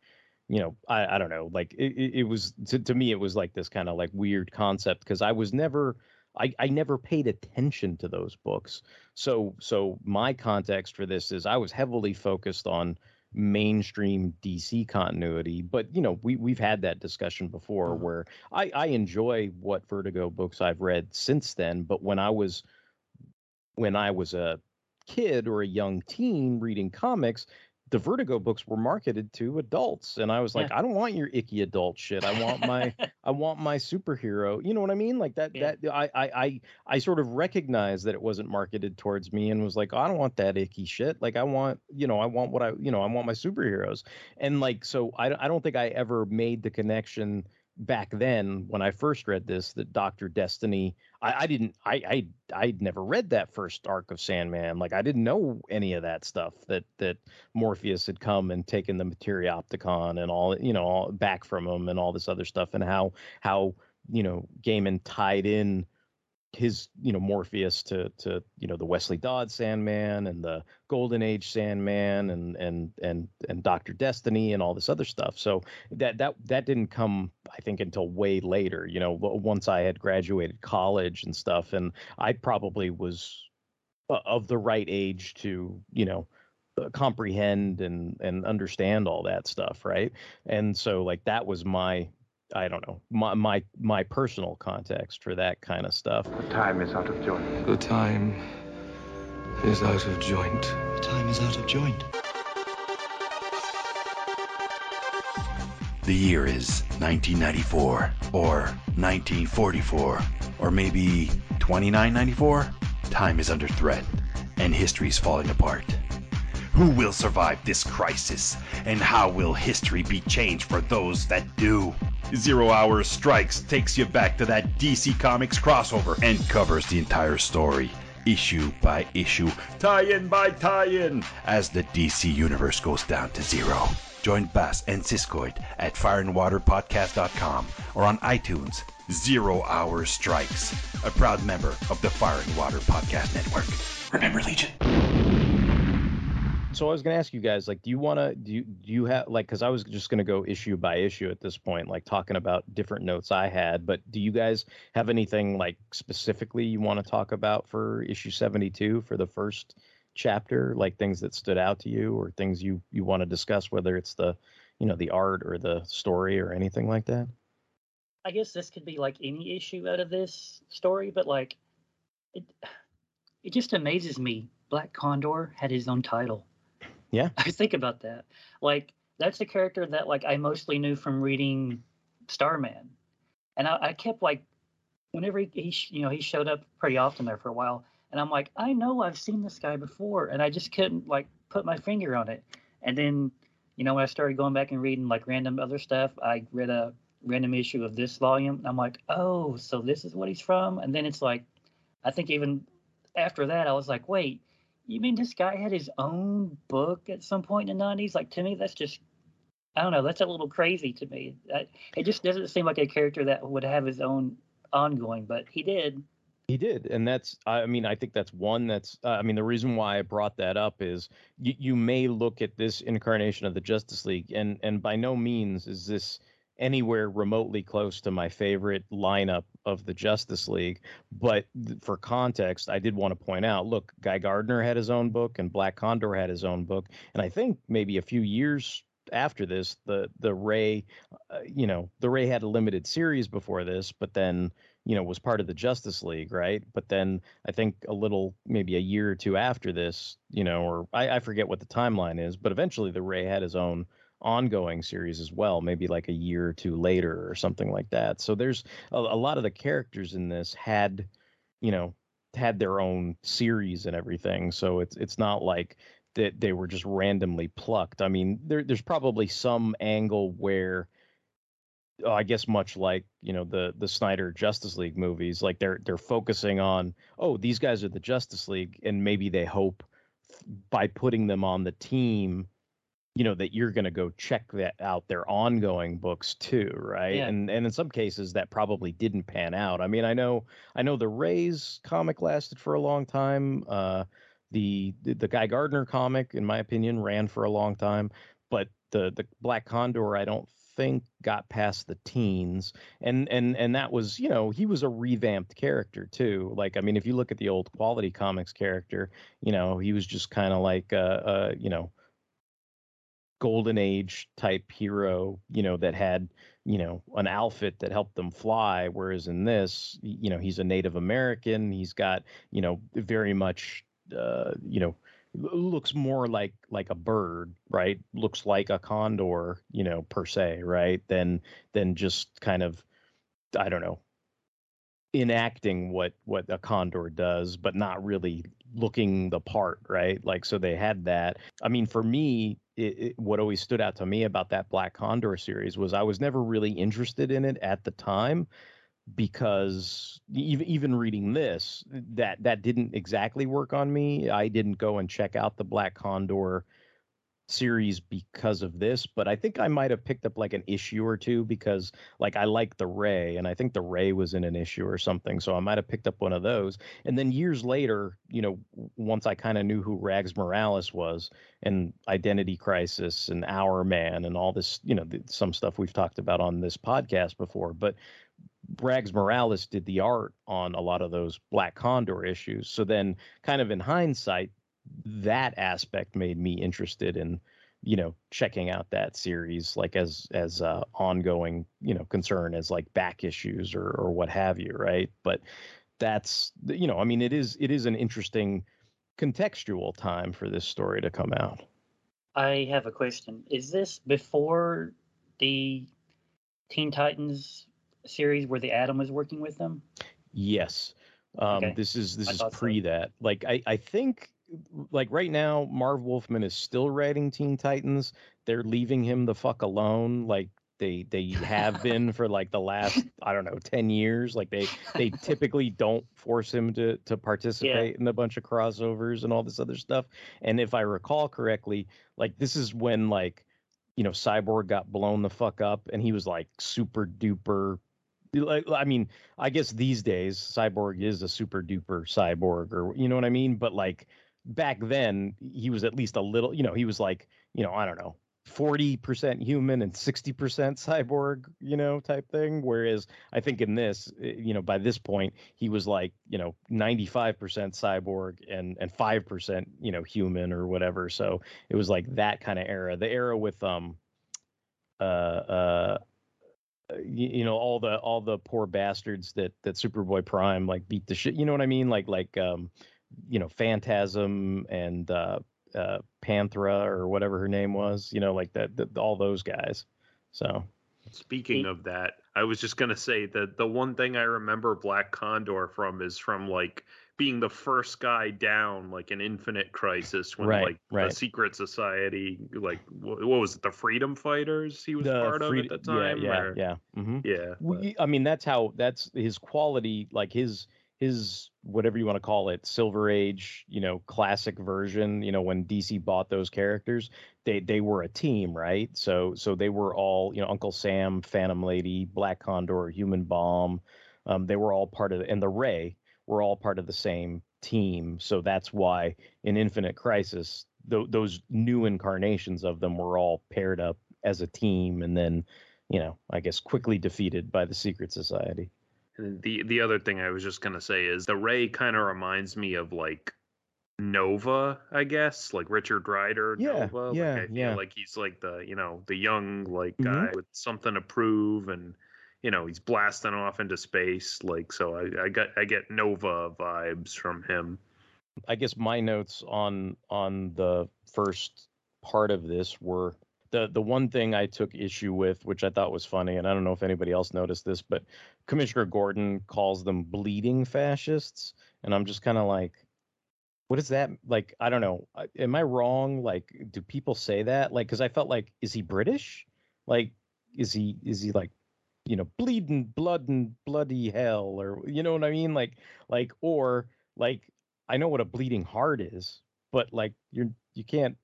A: you know, I, I don't know, like it, it, was to, to me, it was like this kind of like weird concept because I was never, I, I never paid attention to those books. So, so my context for this is I was heavily focused on mainstream DC continuity, but you know, we we've had that discussion before mm-hmm. where I, I enjoy what Vertigo books I've read since then, but when I was when I was a kid or a young teen reading comics, the Vertigo books were marketed to adults, and I was like, I don't want your icky adult shit. I want my, <laughs> I want my superhero. You know what I mean? Like that.
B: Yeah.
A: That I, I, I, I sort of recognized that it wasn't marketed towards me, and was like, I don't want that icky shit. Like I want, you know, I want what I, you know, I want my superheroes, and like so, I, I don't think I ever made the connection back then when I first read this that Doctor Destiny I, I didn't I I I'd never read that first arc of Sandman like I didn't know any of that stuff that that Morpheus had come and taken the Materioptikon and all you know all back from him and all this other stuff and how how you know Gaiman tied in his you know Morpheus to to you know the Wesley Dodds Sandman and the Golden Age Sandman and and and and Doctor Destiny and all this other stuff. So that that that didn't come I think until way later. You know, once I had graduated college and stuff, and I probably was of the right age to you know uh, comprehend and and understand all that stuff, right? And so like that was my I don't know my my my personal context for that kind of stuff.
F: The time is out of joint.
M: The time is out of joint.
N: The time is out of joint.
O: The year is 1994 or 1944 or maybe 2994. Time is under threat and history is falling apart. Who will survive this crisis and how will history be changed for those that do? Zero Hour Strikes takes you back to that DC Comics crossover and covers the entire story, issue by issue, tie in by tie in, as the DC Universe goes down to zero. Join Bass and Siskoid at fireandwaterpodcast.com or on iTunes. Zero Hour Strikes, a proud member of the Fire and Water Podcast Network. Remember, Legion.
A: So I was to ask you guys, like, do you want to do you do you have like because I was just to go issue by issue at this point, like talking about different notes I had. But do you guys have anything like specifically you want to talk about for issue seventy two for the first chapter, like things that stood out to you or things you you want to discuss, whether it's the you know the art or the story or anything like that?
B: I guess this could be like any issue out of this story, but like it it just amazes me. Black Condor had his own title.
A: Yeah.
B: I think about that. Like that's a character that like I mostly knew from reading Starman, and I, I kept like whenever he, he you know he showed up pretty often there for a while, and I'm like I know I've seen this guy before, and I just couldn't like put my finger on it. And then you know when I started going back and reading like random other stuff, I read a random issue of this volume. And I'm like, oh, so this is what he's from. And then it's like, I think even after that, I was like, wait, you mean this guy had his own book at some point in the 90s? Like, to me, that's just, I don't know, that's a little crazy to me. It just doesn't seem like a character that would have his own ongoing, but he did.
A: He did, and that's. I mean, I think that's one. That's. Uh, I mean, the reason why I brought that up is you, you may look at this incarnation of the Justice League, and and by no means is this anywhere remotely close to my favorite lineup of the Justice League. But th- for context, I did want to point out look, Guy Gardner had his own book and Black Condor had his own book. And I think maybe a few years after this, the, the Ray, uh, you know, the Ray had a limited series before this, but then, you know, was part of the Justice League, right? But then I think a little, maybe a year or two after this, you know, or I, I forget what the timeline is, but eventually the Ray had his own ongoing series as well, maybe like a year or two later or something like that. So there's a, a lot of the characters in this had, you know, had their own series and everything. So it's it's not like that they were just randomly plucked. I mean, there, there's probably some angle where oh, I guess much like you know the the Snyder Justice League movies, like they're they're focusing on oh these guys are the Justice League, and maybe they hope by putting them on the team, you know that you're going to go check that out their ongoing books too, right?
B: Yeah.
A: And and in some cases that probably didn't pan out. I mean, I know I know the Rays comic lasted for a long time. Uh, the the, the Guy Gardner comic, in my opinion, ran for a long time, but the the Black Condor, I don't think got past the teens and and and that was you know he was a revamped character too like i mean if you look at the old quality comics character you know he was just kind of like uh uh you know golden age type hero you know that had you know an outfit that helped them fly whereas in this you know he's a native american he's got you know very much uh you know looks more like like a bird right? Looks like a condor you know per se right? Than than just kind of i don't know enacting what what a condor does but not really looking the part right? Like so they had that. I mean for me it, it, what always stood out to me about that black condor series was i was never really interested in it at the time because even even reading this that that didn't exactly work on me. I didn't go and check out the black condor series because of this but i think i might have picked up like an issue or two because like i like the ray and i think the ray was in an issue or something so i might have picked up one of those and then years later you know once i kind of knew who rags morales was and identity crisis and our man and all this you know th- some stuff we've talked about on this podcast before but Rags Morales did the art on a lot of those Black Condor issues. So then, kind of in hindsight, that aspect made me interested in, you know, checking out that series, like as as uh, ongoing, you know, concern as like back issues or or what have you, right? But that's you know, I mean, it is it is an interesting contextual time for this story to come out.
B: I have a question. Is this before the Teen Titans series where the Atom was working with them?
A: Yes. Um,
B: Okay.
A: This is this
B: I
A: is
B: thought so.
A: pre that. Like I I think like right now Marv Wolfman is still writing Teen Titans. They're leaving him the fuck alone. Like they they have been for like the last <laughs> I don't know ten years. Like they they <laughs> typically don't force him to to participate in a bunch of crossovers and all this other stuff. And if I recall correctly, like this is when like you know Cyborg got blown the fuck up and he was like super duper like I mean, I guess these days Cyborg is a super duper cyborg or you know what I mean, but like back then he was at least a little, you know, he was like, you know, I don't know, 40% human and 60% cyborg, you know, type thing, whereas I think in this, eh, you know, by this point he was like, you know, 95% cyborg and and 5%, you know, human or whatever. So it was like that kind of era. The era with um uh uh you, you know all the all the poor bastards that that Superboy Prime like beat the shit. You know what I mean? Like like um you know Phantasm and uh uh Panthera or whatever her name was. You know like that that all those guys. So
C: Speaking of that, I was just gonna say that the one thing I remember Black Condor from is from like being the first guy down, like an Infinite Crisis, when
A: Right,
C: like
A: right.
C: the secret society, like wh- what was it, the Freedom Fighters? He was
A: the
C: part of at the time.
A: Yeah, yeah,
C: or-
A: yeah. hmm
C: yeah.
A: we, I mean, that's how that's his quality, like his his whatever you want to call it, Silver Age, you know, classic version. You know, when DC bought those characters, they they were a team, right? So so they were all, you know, Uncle Sam, Phantom Lady, Black Condor, Human Bomb. Um, they were all part of, and the Ray were all part of the same team. So that's why in Infinite Crisis, th- those new incarnations of them were all paired up as a team, and then you know, I guess quickly defeated by the Secret Society.
C: And the the other thing I was just gonna say is the Ray kind of reminds me of like Nova, I guess, like Richard Rider.
A: Yeah,
C: Nova.
A: yeah,
C: like I feel
A: yeah.
C: like he's like the you know the young like
A: Mhm.
C: guy with something to prove, and you know he's blasting off into space. Like so, I I got I get Nova vibes from him.
A: I guess my notes on on the first part of this were the the one thing I took issue with, which I thought was funny, and I don't know if anybody else noticed this, but Commissioner Gordon calls them bleeding fascists, and I'm just kind of like, what is that? Like, I don't know. Am I wrong? Like, do people say that? Like, because I felt like, is he British? Like, is he is he like you know bleeding blood and bloody hell or you know what I mean like like or like I know what a bleeding heart is but like you're you can't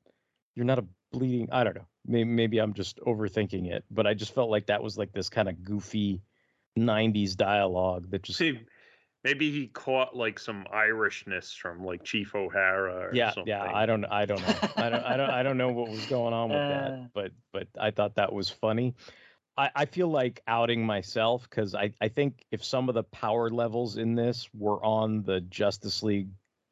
A: you're not a bleeding I don't know maybe maybe I'm just overthinking it but I just felt like that was like this kind of goofy 90s dialogue that just
C: See, maybe he caught like some Irishness from like Chief O'Hara. Or
A: yeah
C: something.
A: yeah I don't I don't know I don't I don't I don't know what was going on with <laughs>
B: Uh.
A: that but but I thought that was funny I, I feel like outing myself because I, I think if some of the power levels in this were on the Justice League,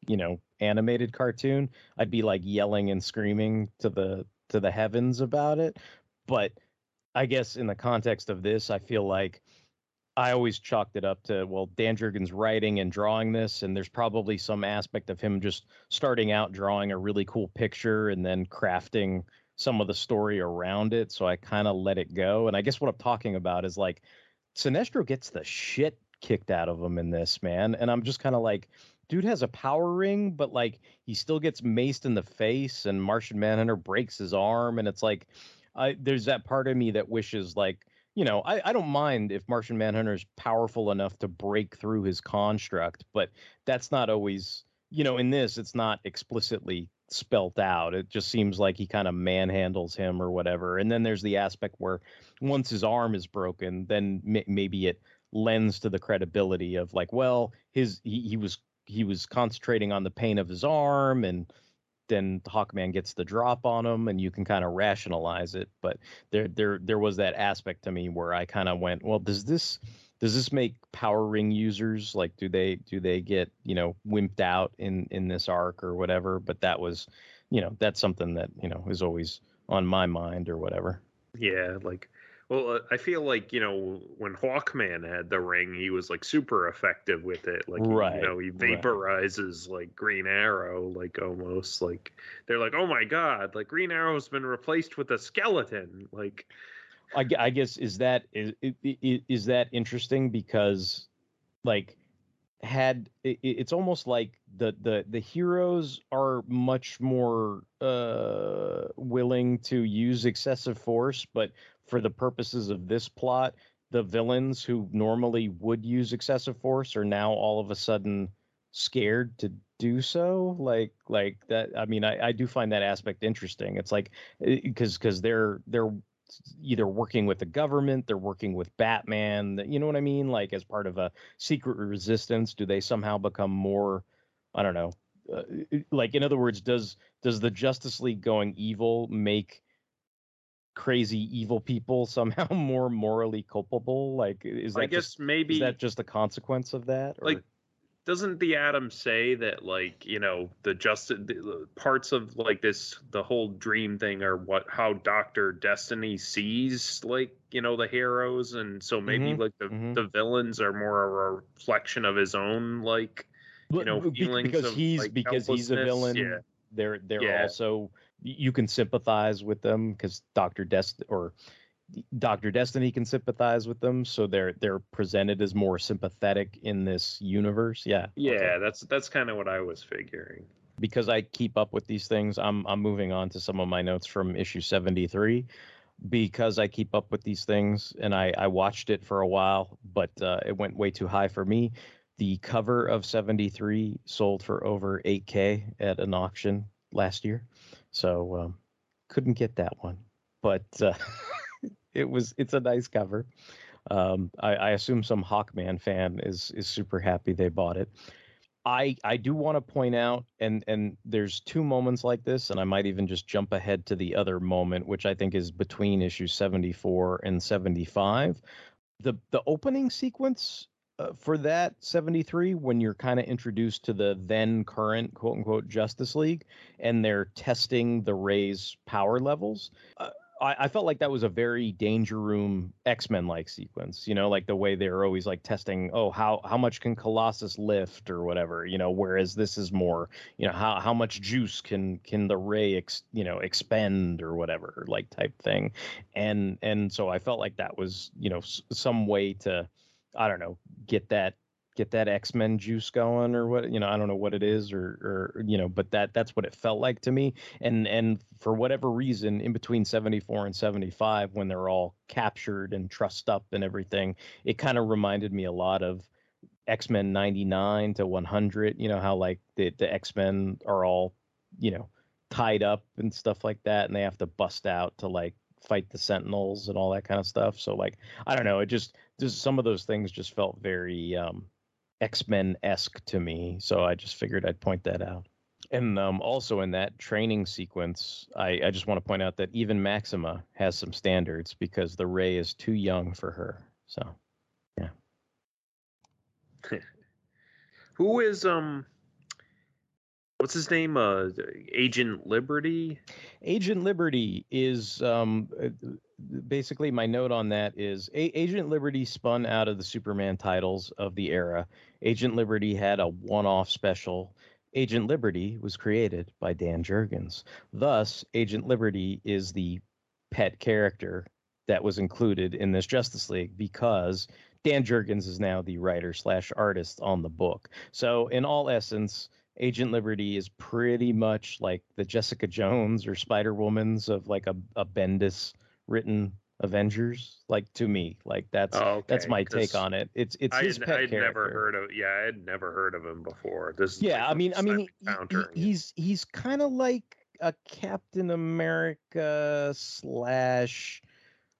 A: you know, animated cartoon, I'd be like yelling and screaming to the to the heavens about it. But I guess in the context of this, I feel like I always chalked it up to well, Dan Jurgens writing and drawing this, and there's probably some aspect of him just starting out drawing a really cool picture and then crafting some of the story around it. So I kind of let it go. And I guess what I'm talking about is like Sinestro gets the shit kicked out of him in this, man. And I'm just kind of like, dude has a power ring, but like he still gets maced in the face and Martian Manhunter breaks his arm. And it's like, I, there's that part of me that wishes like, you know, I, I don't mind if Martian Manhunter is powerful enough to break through his construct, but that's not always, you know, in this, it's not explicitly spelt out. It just seems like he kind of manhandles him or whatever. And then there's the aspect where once his arm is broken, then m- maybe it lends to the credibility of like, well, his he, he was he was concentrating on the pain of his arm and then Hawkman gets the drop on him and you can kind of rationalize it. But there there there was that aspect to me where I kind of went, well, does this does this make power ring users like do they do they get you know wimped out in in this arc or whatever but that was you know that's something that you know is always on my mind or whatever
C: Yeah, like, well, uh, I feel like you know when Hawkman had the ring, he was like super effective with it. Like,
A: Right,
C: you know, he
A: right.
C: vaporizes like Green Arrow, like almost like they're like, oh my god, like Green Arrow's been replaced with a skeleton. Like,
A: I, I guess is that is, i- i- is that interesting because like had i- i- it's almost like the the the heroes are much more uh willing to use excessive force but for the purposes of this plot the villains who normally would use excessive force are now all of a sudden scared to do so. Like like that i mean i, I do find that aspect interesting. It's like because because they're they're either working with the government they're working with batman you know what i mean like as part of a secret resistance do they somehow become more i don't know uh, like in other words does does the justice league going evil make crazy evil people <laughs> somehow more morally culpable like is that
C: I guess
A: just,
C: maybe
A: is that just a consequence of that or?
C: like doesn't the atom say that like you know the just the, the parts of like this the whole dream thing are what how dr destiny sees like you know the heroes and so maybe
A: Mhm,
C: like the,
A: mhm.
C: the villains are more a reflection of his own like you know feelings
A: because
C: of,
A: he's
C: like,
A: because he's a villain
C: yeah
A: they're they're
C: Yeah.
A: also you can sympathize with them because dr dest or dr destiny can sympathize with them so they're they're presented as more sympathetic in this universe yeah
C: yeah that's that's kind of what i was figuring
A: because I keep up with these things, I'm I'm moving on to some of my notes from issue 73 because I keep up with these things and I I watched it for a while, but uh, it went way too high for me. The cover of 73 sold for over 8k at an auction last year. So um, couldn't get that one. But uh, <laughs> it was it's a nice cover. Um, I, I assume some Hawkman fan is is super happy they bought it. I I do want to point out, and and there's two moments like this, and I might even just jump ahead to the other moment, which I think is between issues 74 and 75. The the opening sequence uh, for that 73, when you're kind of introduced to the then current quote unquote Justice League, and they're testing the Ray's power levels. Uh, I, I felt like that was a very Danger Room X Men like sequence. You know, like the way they're always like testing, oh, how how much can Colossus lift or whatever. You know, whereas this is more, you know, how how much juice can can the Ray ex, you know expend or whatever like type thing, and and so I felt like that was you know s- some way to, I don't know, get that get that X-Men juice going or what you know I don't know what it is or or you know but that that's what it felt like to me. And and for whatever reason in between 74 and 75 when they're all captured and trussed up and everything it kind of reminded me a lot of X-Men 99 to 100 you know how like the the X-Men are all you know tied up and stuff like that and they have to bust out to like fight the sentinels and all that kind of stuff. So like i don't know it just just some of those things just felt very um x-men esque to me so i just figured i'd point that out and um, also in that training sequence I, I just want to point out that even maxima has some standards because the ray is too young for her so yeah <laughs>
C: Who is um what's his name? Uh Agent Liberty?
A: Agent Liberty is um, uh, basically my note on that is A- Agent Liberty spun out of the Superman titles of the era. Agent Liberty had a one-off special. Agent Liberty was created by Dan Jurgens. Thus, Agent Liberty is the pet character that was included in this Justice League because Dan Jurgens is now the writer slash artist on the book. So, in all essence, Agent Liberty is pretty much like the Jessica Jones or Spider Woman's of like a, a Bendis written Avengers. Like to me, like that's
C: Oh,
A: that's my take on it. It's it's
C: I
A: his
C: had,
A: pet
C: I'd
A: character.
C: never heard of yeah, I had never heard of him before. This
A: Yeah,
C: like
A: I mean, I mean, he,
C: time encountering
A: he- he's he's kind of like a Captain America slash,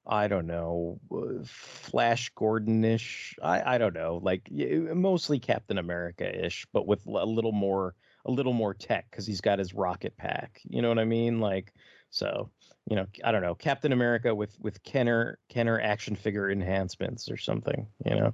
A: I don't know, uh, Flash Gordonish. I I don't know, like mostly Captain America ish, but with a little more a little more tech because he's got his rocket pack. You know what I mean? Like so. You know, I don't know, Captain America with with Kenner Kenner action figure enhancements or something. You know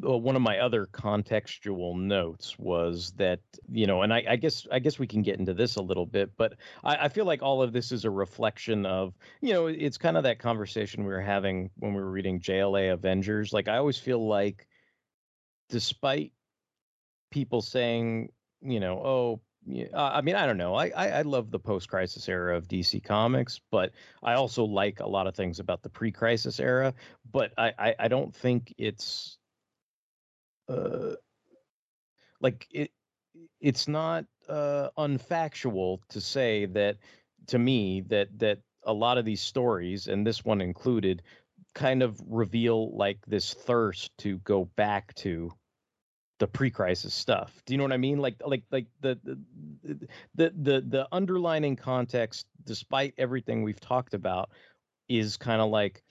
A: well, one of my other contextual notes was that you know, and I, I guess I guess we can get into this a little bit, but I, I feel like all of this is a reflection of you know, it's kind of that conversation we were having when we were reading JLA Avengers. Like I always feel like, despite people saying, you know, oh. Uh, I mean, I don't know. I, I I love the post-crisis era of DC Comics, but I also like a lot of things about the pre-crisis era. But I I, I don't think it's uh, like it it's not uh, unfactual to say that to me that that a lot of these stories and this one included kind of reveal like this thirst to go back to the pre-crisis stuff. Do you know what I mean? Like like like the the the the, the underlining context despite everything we've talked about is kind of like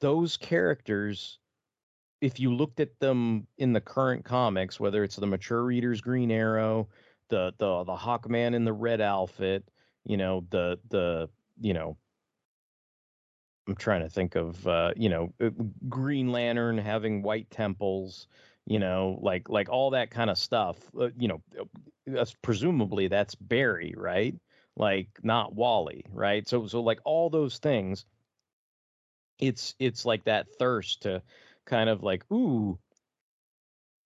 A: those characters if you looked at them in the current comics, whether it's the mature readers Green Arrow, the the the Hawkman in the red outfit, you know, the the you know I'm trying to think of uh, you know, uh, Green Lantern having white temples, you know, like like all that kind of stuff. Uh, you know, that's presumably that's Barry, right? Like not Wally, right? So so like all those things it's it's like that thirst to kind of like ooh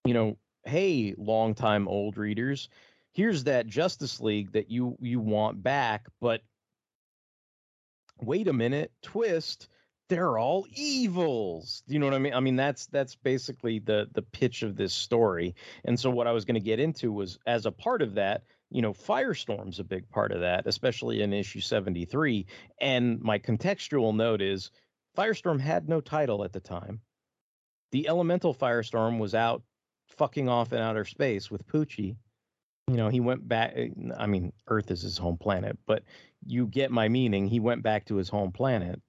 A: you know hey longtime old readers here's that justice league that you you want back but wait a minute twist they're all evils you know what i mean i mean that's that's basically the the pitch of this story and so what i was going to get into was as a part of that you know firestorm's a big part of that especially in issue 73 and my contextual note is firestorm had no title at the time the elemental firestorm was out fucking off in outer space with Poochie. You know, he went back. I mean, Earth is his home planet, but you get my meaning. He went back to his home planet.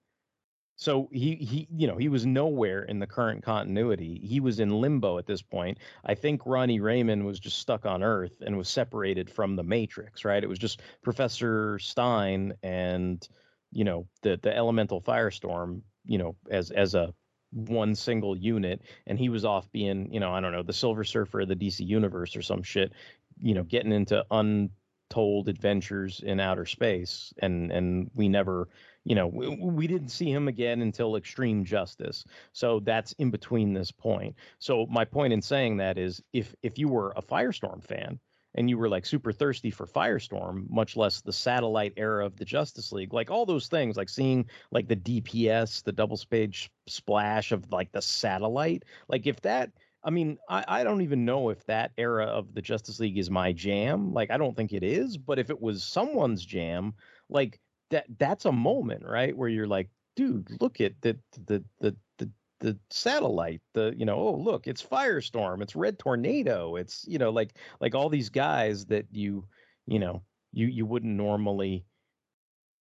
A: So he he you know he was nowhere in the current continuity. He was in limbo at this point. I think Ronnie Raymond was just stuck on Earth and was separated from the Matrix. Right? It was just Professor Stein and you know the the elemental firestorm. You know as as a one single unit and he was off being you know i don't know the silver surfer of the dc universe or some shit you know getting into untold adventures in outer space and and we never you know we, we didn't see him again until extreme justice so that's in between this point so my point in saying that is if if you were a firestorm fan and you were like super thirsty for Firestorm, much less the satellite era of the Justice League, like all those things, like seeing like the DPS, the double page splash of like the satellite, like if that I mean, I, I don't even know if that era of the Justice League is my jam. Like, I don't think it is. But if it was someone's jam, like that, that's a moment, right, where you're like, dude, look at the the the the the satellite the you know oh look it's firestorm it's red tornado it's you know like like all these guys that you you know you you wouldn't normally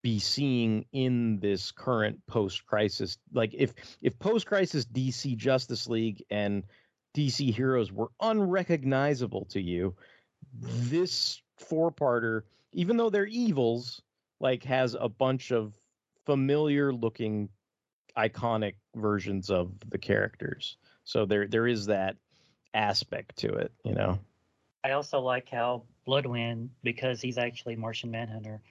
A: be seeing in this current post crisis like if if post crisis DC Justice League and DC heroes were unrecognizable to you this four-parter even though they're evils like has a bunch of familiar looking iconic versions of the characters so there there is that aspect to it you know
B: I also like how Bloodwynd, because he's actually Martian Manhunter,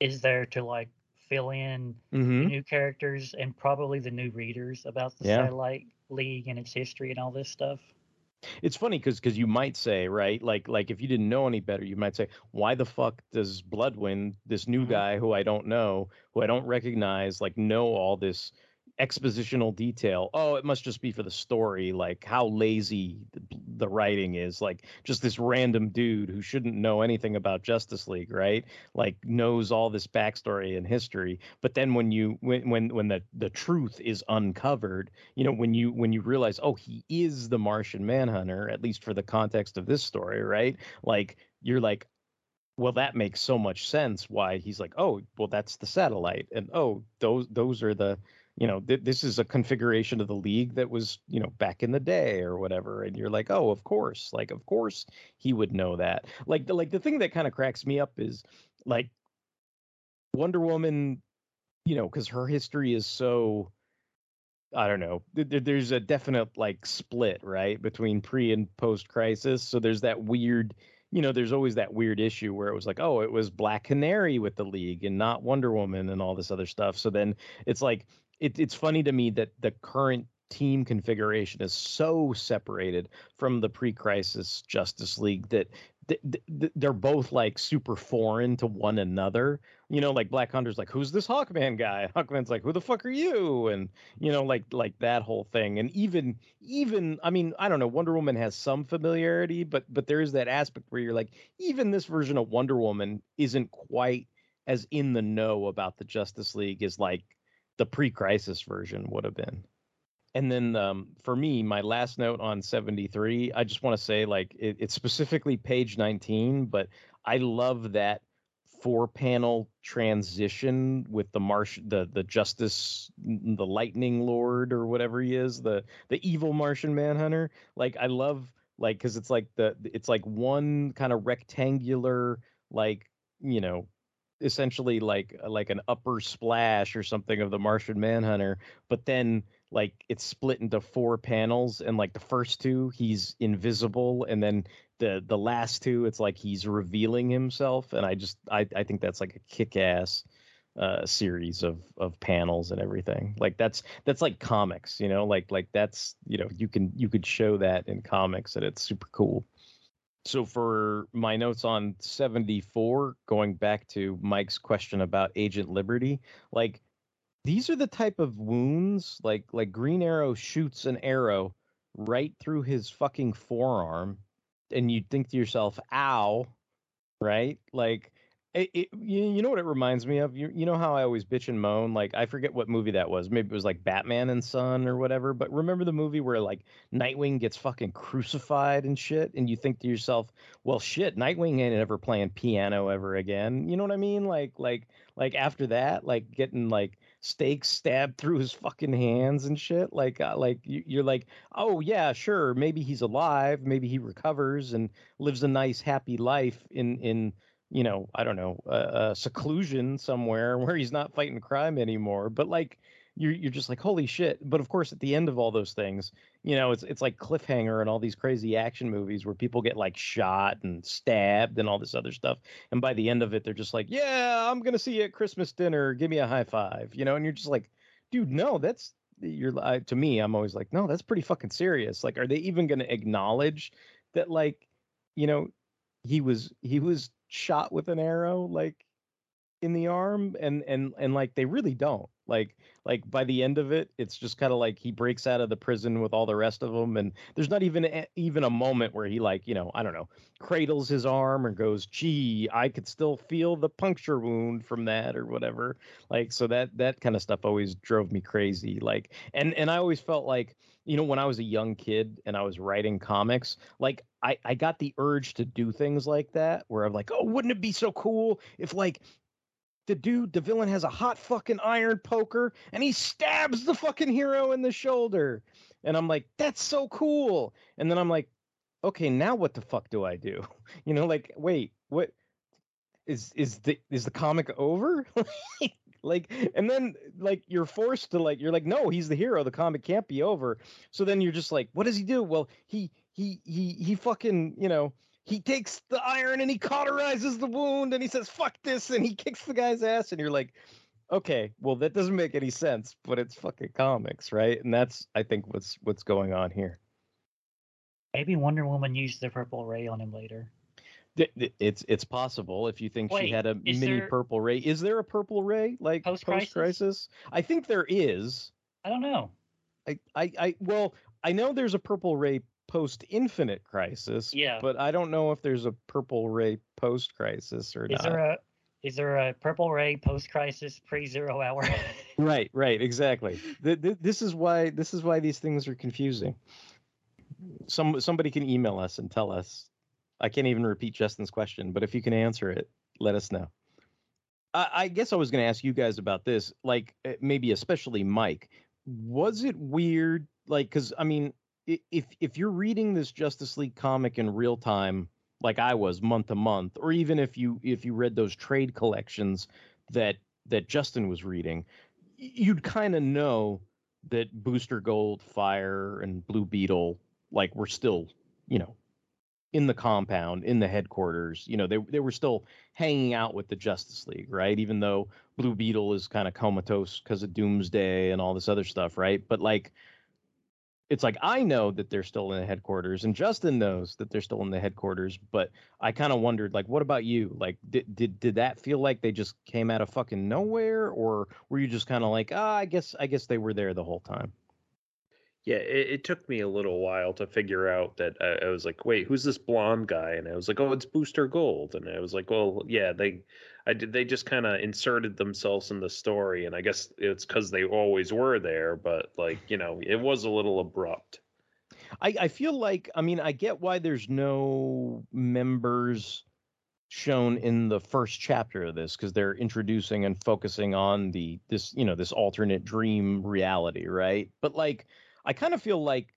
B: is there to like fill in
A: Mhm.
B: new characters and probably the new readers about the
A: Yeah.
B: Satellite League and its history and all this stuff.
A: It's funny because because you might say right like like if you didn't know any better you might say why the fuck does Bloodwynd this new mm-hmm. guy who I don't know who I don't recognize like know all this expositional detail oh it must just be for the story like how lazy the, the writing is like just this random dude who shouldn't know anything about Justice League right? Like knows all this backstory and history but then when you when when when the the truth is uncovered you know when you when you realize oh he is the martian manhunter at least for the context of this story right? Like you're like well that makes so much sense why he's like oh well that's the satellite and oh those those are the you know th- this is a configuration of the league that was you know back in the day or whatever and you're like oh of course like of course he would know that like the like the thing that kind of cracks me up is like wonder woman you know because her history is so I don't know. th- th- There's a definite like split, right, between pre and post crisis. So there's that weird, you know, there's always that weird issue where it was like, oh, it was Black Canary with the League and not Wonder Woman and all this other stuff. So then it's like it, it's funny to me that the current team configuration is so separated from the pre-crisis Justice League that th- th- th- they're both like super foreign to one another. You know, like Black Hunter's like, who's this Hawkman guy? <laughs> Hawkman's like, who the fuck are you? And you know, like like that whole thing. And even even I mean, I don't know, Wonder Woman has some familiarity, but but there is that aspect where you're like, even this version of Wonder Woman isn't quite as in the know about the Justice League as like the pre-crisis version would have been. And then um, for me, my last note on 73, I just want to say like it, it's specifically page 19, but I love that four panel transition with the marsh the the justice the lightning lord or whatever he is the the evil martian manhunter like i love like because it's like the it's like one kind of rectangular like you know essentially like like an upper splash or something of the martian manhunter but then like it's split into four panels and like the first two he's invisible and then the the last two it's like he's revealing himself and i just i i think that's like a kick-ass uh series of of panels and everything. Like that's that's like comics you know? Like like that's you know you can you could show that in comics and it's super cool so for my notes on 74 going back to mike's question about agent liberty like these are the type of wounds like like green arrow shoots an arrow right through his fucking forearm and you think to yourself ow right? Like it, you know what it reminds me of? You, you know how i always bitch and moan? Like i forget what movie that was. Maybe it was like batman and son or whatever but remember the movie where like nightwing gets fucking crucified and shit? And you think to yourself well shit nightwing ain't ever playing piano ever again. You know what i mean? Like like like after that like getting like stakes stabbed through his fucking hands and shit like uh, like you, you're like oh yeah sure maybe he's alive maybe he recovers and lives a nice happy life in in you know i don't know seclusion somewhere <laughs> where he's not fighting crime anymore but like you're you're just like holy shit. But of course at the end of all those things you know it's it's like cliffhanger and all these crazy action movies where people get like shot and stabbed and all this other stuff and by the end of it they're just like yeah i'm gonna see you at christmas dinner. Give me a high five you know and you're just like dude no that's you're to me i'm always like no that's pretty fucking serious. Like are they even gonna acknowledge that like you know he was he was shot with an arrow like in the arm and and and like they really don't Like like by the end of it, it's just kind of like he breaks out of the prison with all the rest of them, and there's not even a, even a moment where he like you know I don't know cradles his arm or goes, "Gee, I could still feel the puncture wound from that" or whatever. Like so that that kind of stuff always drove me crazy. Like and and I always felt like you know when I was a young kid and I was writing comics, like I I got the urge to do things like that where I'm like, oh, wouldn't it be so cool if like the dude, the villain has a hot fucking iron poker and he stabs the fucking hero in the shoulder. And I'm like, that's so cool. And then I'm like, okay, now what the fuck do I do? <laughs> You know, like, wait, what is is the is the comic over? <laughs> like and then like you're forced to like you're like no he's the hero the comic can't be over so then you're just like what does he do well he he he he fucking you know he takes the iron and he cauterizes the wound and he says fuck this and he kicks the guy's ass and you're like okay well that doesn't make any sense but it's fucking comics right and that's i think what's what's going on here
B: Maybe Wonder Woman used the purple ray on him later.
A: It's it's possible if you think
B: Wait,
A: she had a mini
B: there-
A: purple ray is there a purple ray like
B: Post-crisis?
A: post-crisis i think there is
B: I don't know.
A: I, I, I, well, I know there's a purple ray post Infinite Crisis.
B: Yeah.
A: But I don't know if there's a purple ray post Crisis or
B: Is
A: not.
B: there a is there a purple ray post crisis pre zero hour? <laughs>
A: Right, right, exactly. Th- th- this is why this is why these things are confusing. Some somebody can email us and tell us. I can't even repeat Justin's question, but if you can answer it, let us know. I, I guess I was going to ask you guys about this, like eh, maybe especially Mike. Was it weird, like, because I mean, if if you're reading this Justice League comic in real time, like I was month to month, or even if you if you read those trade collections that that Justin was reading, you'd kind of know that Booster Gold, Fire, and Blue Beetle like were still, you know, in the compound, in the headquarters. You know, they they were still hanging out with the Justice League, right? Even though Blue Beetle is kind of comatose because of Doomsday and all this other stuff, right? But like it's like I know that they're still in the headquarters, and Justin knows that they're still in the headquarters. But I kind of wondered, like, what about you? Like, did did did that feel like they just came out of fucking nowhere, or were you just kind of like, ah, I guess I guess they were there the whole time?
C: Yeah, it, it took me a little while to figure out that I, I was like, wait, who's this blonde guy? And I was like, oh, it's Booster Gold. And I was like, well, yeah, they, I did, they just kind of inserted themselves in the story, and I guess it's because they always were there, but like, you know, it was a little abrupt.
A: I, I feel like I mean I get why there's no members shown in the first chapter of this because they're introducing and focusing on the this you know this alternate dream reality right but like I kind of feel like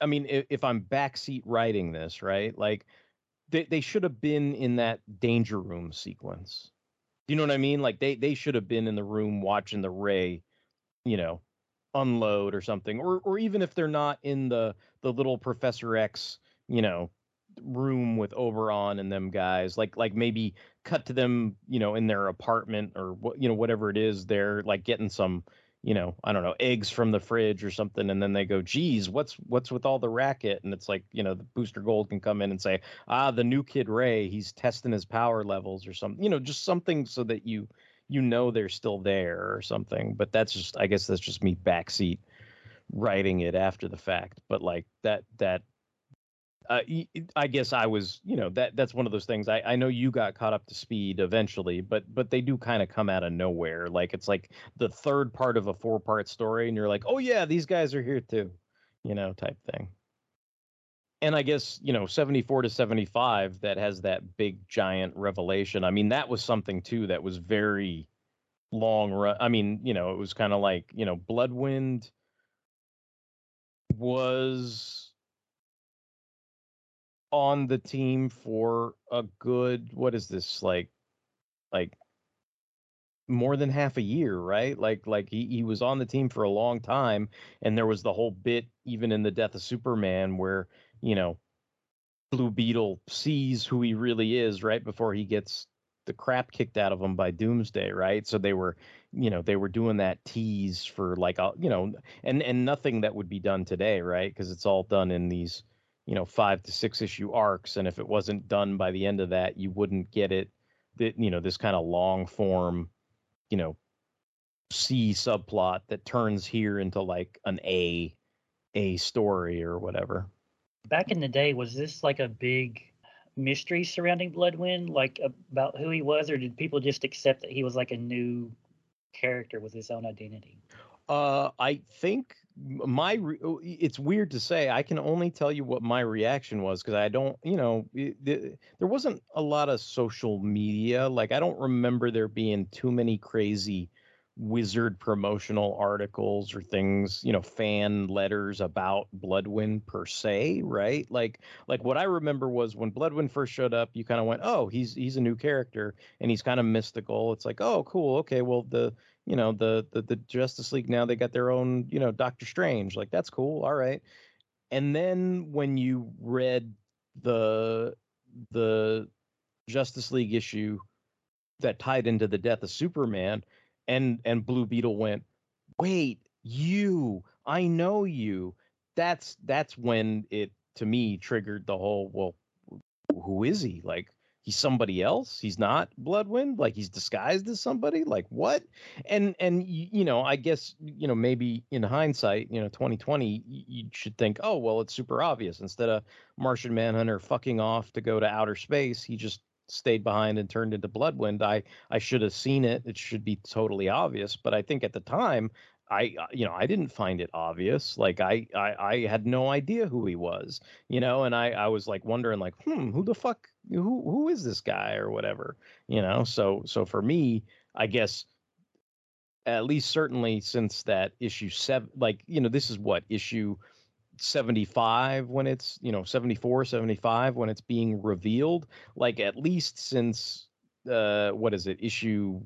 A: I mean if, if I'm backseat writing this right like they they should have been in that danger room sequence. Do you know what I mean? Like they they should have been in the room watching the ray you know unload or something or or even if they're not in the the little professor x you know room with oberon and them guys like like maybe cut to them you know in their apartment or what you know whatever it is they're like getting some you know i don't know eggs from the fridge or something and then they go geez what's what's with all the racket and it's like you know the booster gold can come in and say ah the new kid ray he's testing his power levels or something you know just something so that you you know they're still there or something. But that's just I guess that's just me backseat writing it after the fact. But like that that uh, I guess I was you know that that's one of those things. I I know you got caught up to speed eventually, but but they do kind of come out of nowhere. Like it's like the third part of a four part story, and you're like, oh yeah, these guys are here too, you know, type thing and I guess you know 74 to 75 that has that big giant revelation. I mean that was something too that was very long run. I mean you know it was kind of like you know Bloodwynd was on the team for a good what is this like like more than half a year, right? Like like he, he was on the team for a long time and there was the whole bit even in the death of Superman where, you know, Blue Beetle sees who he really is right before he gets the crap kicked out of him by Doomsday, right? So they were, you know, they were doing that tease for like you know, and and nothing that would be done today, right? Because it's all done in these, you know, 5 to 6 issue arcs and if it wasn't done by the end of that, you wouldn't get it that you know, this kind of long form you know C subplot that turns here into like an A A story or whatever.
B: Back in the day, was this like a big mystery surrounding Bloodwynd, like about who he was, or did people just accept that he was like a new character with his own identity?
A: Uh, I think my re- oh, it's weird to say. I can only tell you what my reaction was because I don't, you know, it, it, there wasn't a lot of social media. Like I don't remember there being too many crazy wizard promotional articles or things you know fan letters about bloodwynd per se right like like what i remember was when bloodwynd first showed up you kind of went oh he's he's a new character and he's kind of mystical it's like oh cool okay well the you know the, the the justice league now they got their own you know doctor strange like that's cool all right. And then when you read the the justice league issue that tied into the death of superman and and blue beetle went wait you i know you. That's that's when it to me triggered the whole well who is he? Like he's somebody else he's not bloodwynd like he's disguised as somebody like what? And and you know i guess you know maybe in hindsight you know 2020 you should think oh well it's super obvious. Instead of martian manhunter fucking off to go to outer space he just stayed behind and turned into bloodwynd. I i should have seen it. It should be totally obvious. But i think at the time I you know I didn't find it obvious like I, I I had no idea who he was you know and I I was like wondering like hmm who the fuck who who is this guy or whatever? You know so so for me I guess at least certainly since that issue seven like you know this is what issue 75 when it's you know 74 75 when it's being revealed like at least since uh what is it issue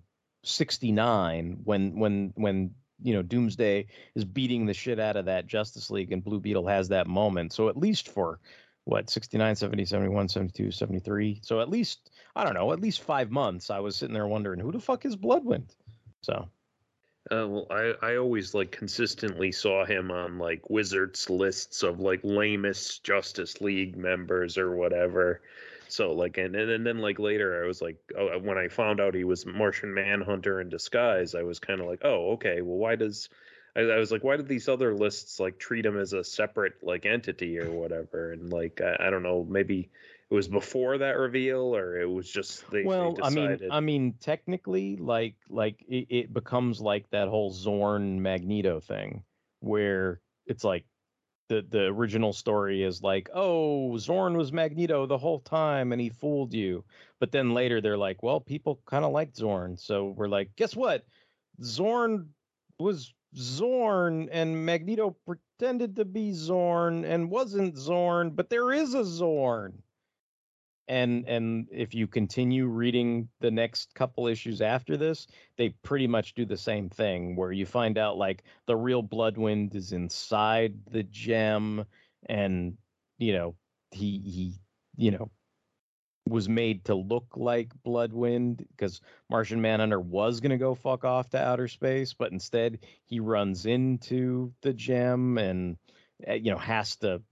A: 69 when when when you know doomsday is beating the shit out of that justice league and blue beetle has that moment. So at least for what 69 70 71 72 73 so at least i don't know at least five months i was sitting there wondering who the fuck is bloodwynd? So.
C: Uh, well, I, I always like consistently saw him on like Wizards lists of like lamest Justice League members or whatever. So like and and, and then like later I was like oh, uh, when I found out he was Martian Manhunter in disguise, I was kind of like oh okay well why does I, I, was like why did these other lists like treat him as a separate like entity or whatever? And like I, I don't know maybe it was before that reveal or it was just they
A: well
C: they
A: i mean i mean technically like like it, it, becomes like that whole xorn magneto thing where it's like the the original story is like oh xorn was magneto the whole time and he fooled you. But then later they're like well people kind of like xorn. So we're like guess what? Xorn was xorn and magneto pretended to be xorn and wasn't xorn but there is a xorn and and if you continue reading the next couple issues after this they pretty much do the same thing where you find out like the real bloodwynd is inside the gem and you know he he you know was made to look like bloodwynd because martian manhunter was going to go fuck off to outer space but instead he runs into the gem and eh, you know has to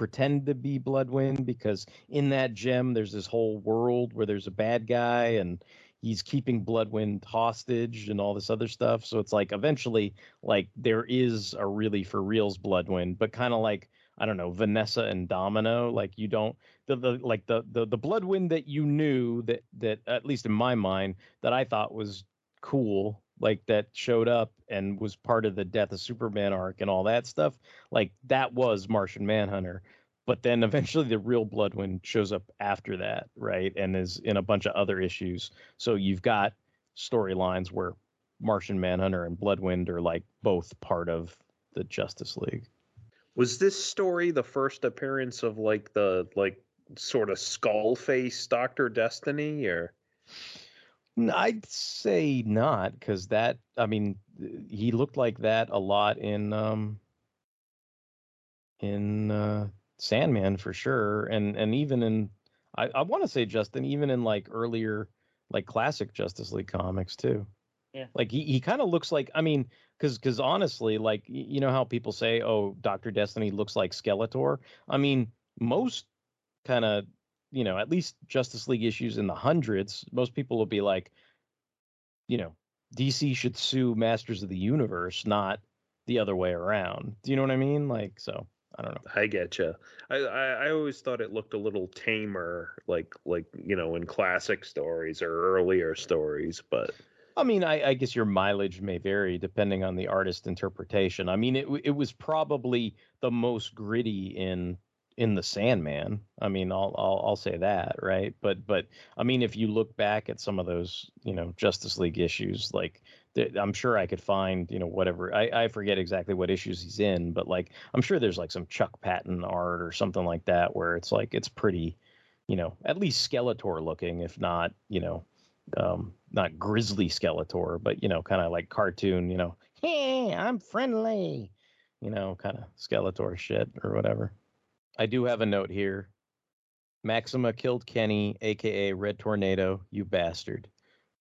A: pretend to be Bloodwynd because in that gem there's this whole world where there's a bad guy and he's keeping Bloodwynd hostage and all this other stuff. So it's like eventually like there is a really for reals Bloodwynd, but kind of like I don't know Vanessa and Domino. Like you don't the, the like the the the Bloodwynd that you knew that that at least in my mind that I thought was cool like that showed up and was part of the death of Superman arc and all that stuff, like that was Martian Manhunter. But then <laughs> eventually the real Bloodwynd shows up after that, right? And is in a bunch of other issues. So you've got storylines where Martian Manhunter and Bloodwynd are like both part of the Justice League.
C: Was this story the first appearance of like the like sort of skull face Doctor Destiny or
A: I'd say not, because that I mean he looked like that a lot in um in uh Sandman for sure, and and even in I, I want to say Justin, even in like earlier like classic Justice League comics too.
B: Yeah.
A: Like he, he kind of looks like I mean, because because honestly, like you know how people say, oh, Doctor Destiny looks like Skeletor. I mean, most kind of you know, at least Justice League issues in the hundreds, most people will be like, you know, DC should sue Masters of the Universe, not the other way around. Do you know what I mean? Like, so I don't know.
C: I get you. I, I I always thought it looked a little tamer, like like you know in classic stories or earlier stories, but
A: I mean, I, I guess your mileage may vary depending on the artist interpretation. I mean, it it was probably the most gritty in in the Sandman. I mean, I'll I'll I'll say that, right? But but I mean, if you look back at some of those, you know, Justice League issues, like th- I'm sure I could find, you know, whatever. I I forget exactly what issues he's in, but like I'm sure there's like some Chuck Patton art or something like that where it's like it's pretty, you know, at least Skeletor looking, if not, you know, um, not grizzly Skeletor, but you know, kind of like cartoon, you know, hey, I'm friendly, you know, kind of Skeletor shit or whatever. I do have a note here. Maxima killed Kenny, aka Red Tornado. You bastard.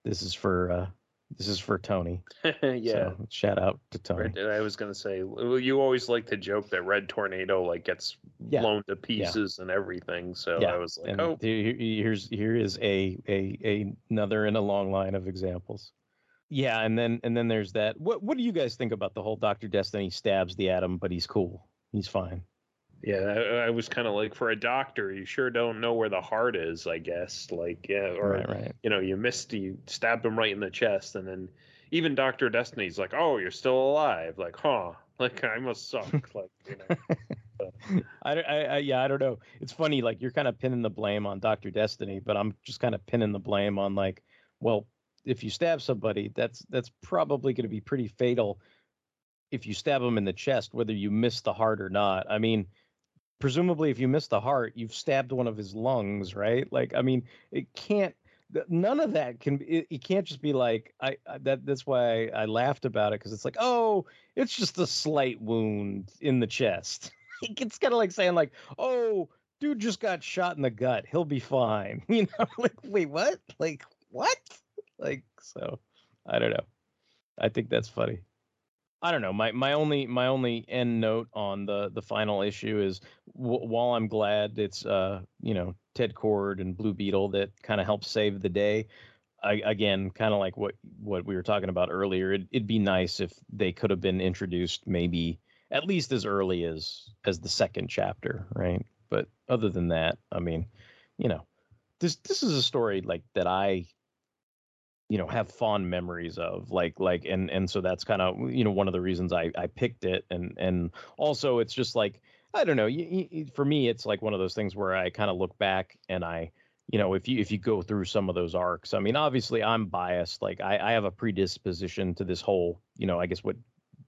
A: This is for uh this is for Tony. <laughs>
C: yeah.
A: So, shout out to Tony.
C: Red- I was gonna say well, you always like to joke that Red Tornado like gets
A: Yeah.
C: blown to pieces and everything. So I was like,
A: and
C: oh,
A: here- here's here is a, a a another in a long line of examples. Yeah, and then and then there's that. What what do you guys think about the whole Doctor Destiny stabs the atom, but he's cool. He's fine.
C: Yeah. I, I was kind of like, for a doctor, you sure don't know where the heart is. I guess, like, yeah, or
A: Right, right.
C: you know, you missed, you stabbed him right in the chest, and then even Doctor Destiny's like, oh, you're still alive. Like, huh? Like, I must suck. <laughs> like, you know. <laughs>
A: I, don't- I, I yeah, I don't know. It's funny, like you're kind of pinning the blame on Doctor Destiny, but I'm just kind of pinning the blame on like, well, if you stab somebody, that's that's probably going to be pretty fatal. If you stab them in the chest, whether you miss the heart or not. I mean, presumably, if you miss the heart, you've stabbed one of his lungs, right? Like, I mean, it can't. None of that can. It, it can't just be like I. I that that's why I, I laughed about it because it's like, oh, it's just a slight wound in the chest. <laughs> it's kind of like saying like, "Oh, dude just got shot in the gut. He'll be fine." <laughs> You know, <laughs> like, wait, what? Like, what? Like, so I don't know. I think that's funny. I don't know. My my only my only end note on the the final issue is w- while I'm glad it's uh you know Ted Kord and Blue Beetle that kind of helps save the day. I, again, kind of like what what we were talking about earlier. It, it'd be nice if they could have been introduced maybe at least as early as as the second chapter, right? But other than that, I mean, you know, this this is a story like that I you know have fond memories of like like and and so that's kind of you know one of the reasons I I picked it and and also it's just like I don't know y y for me it's like one of those things where I kind of look back and I you know if you if you go through some of those arcs I mean obviously I'm biased like I I have a predisposition to this whole you know I guess what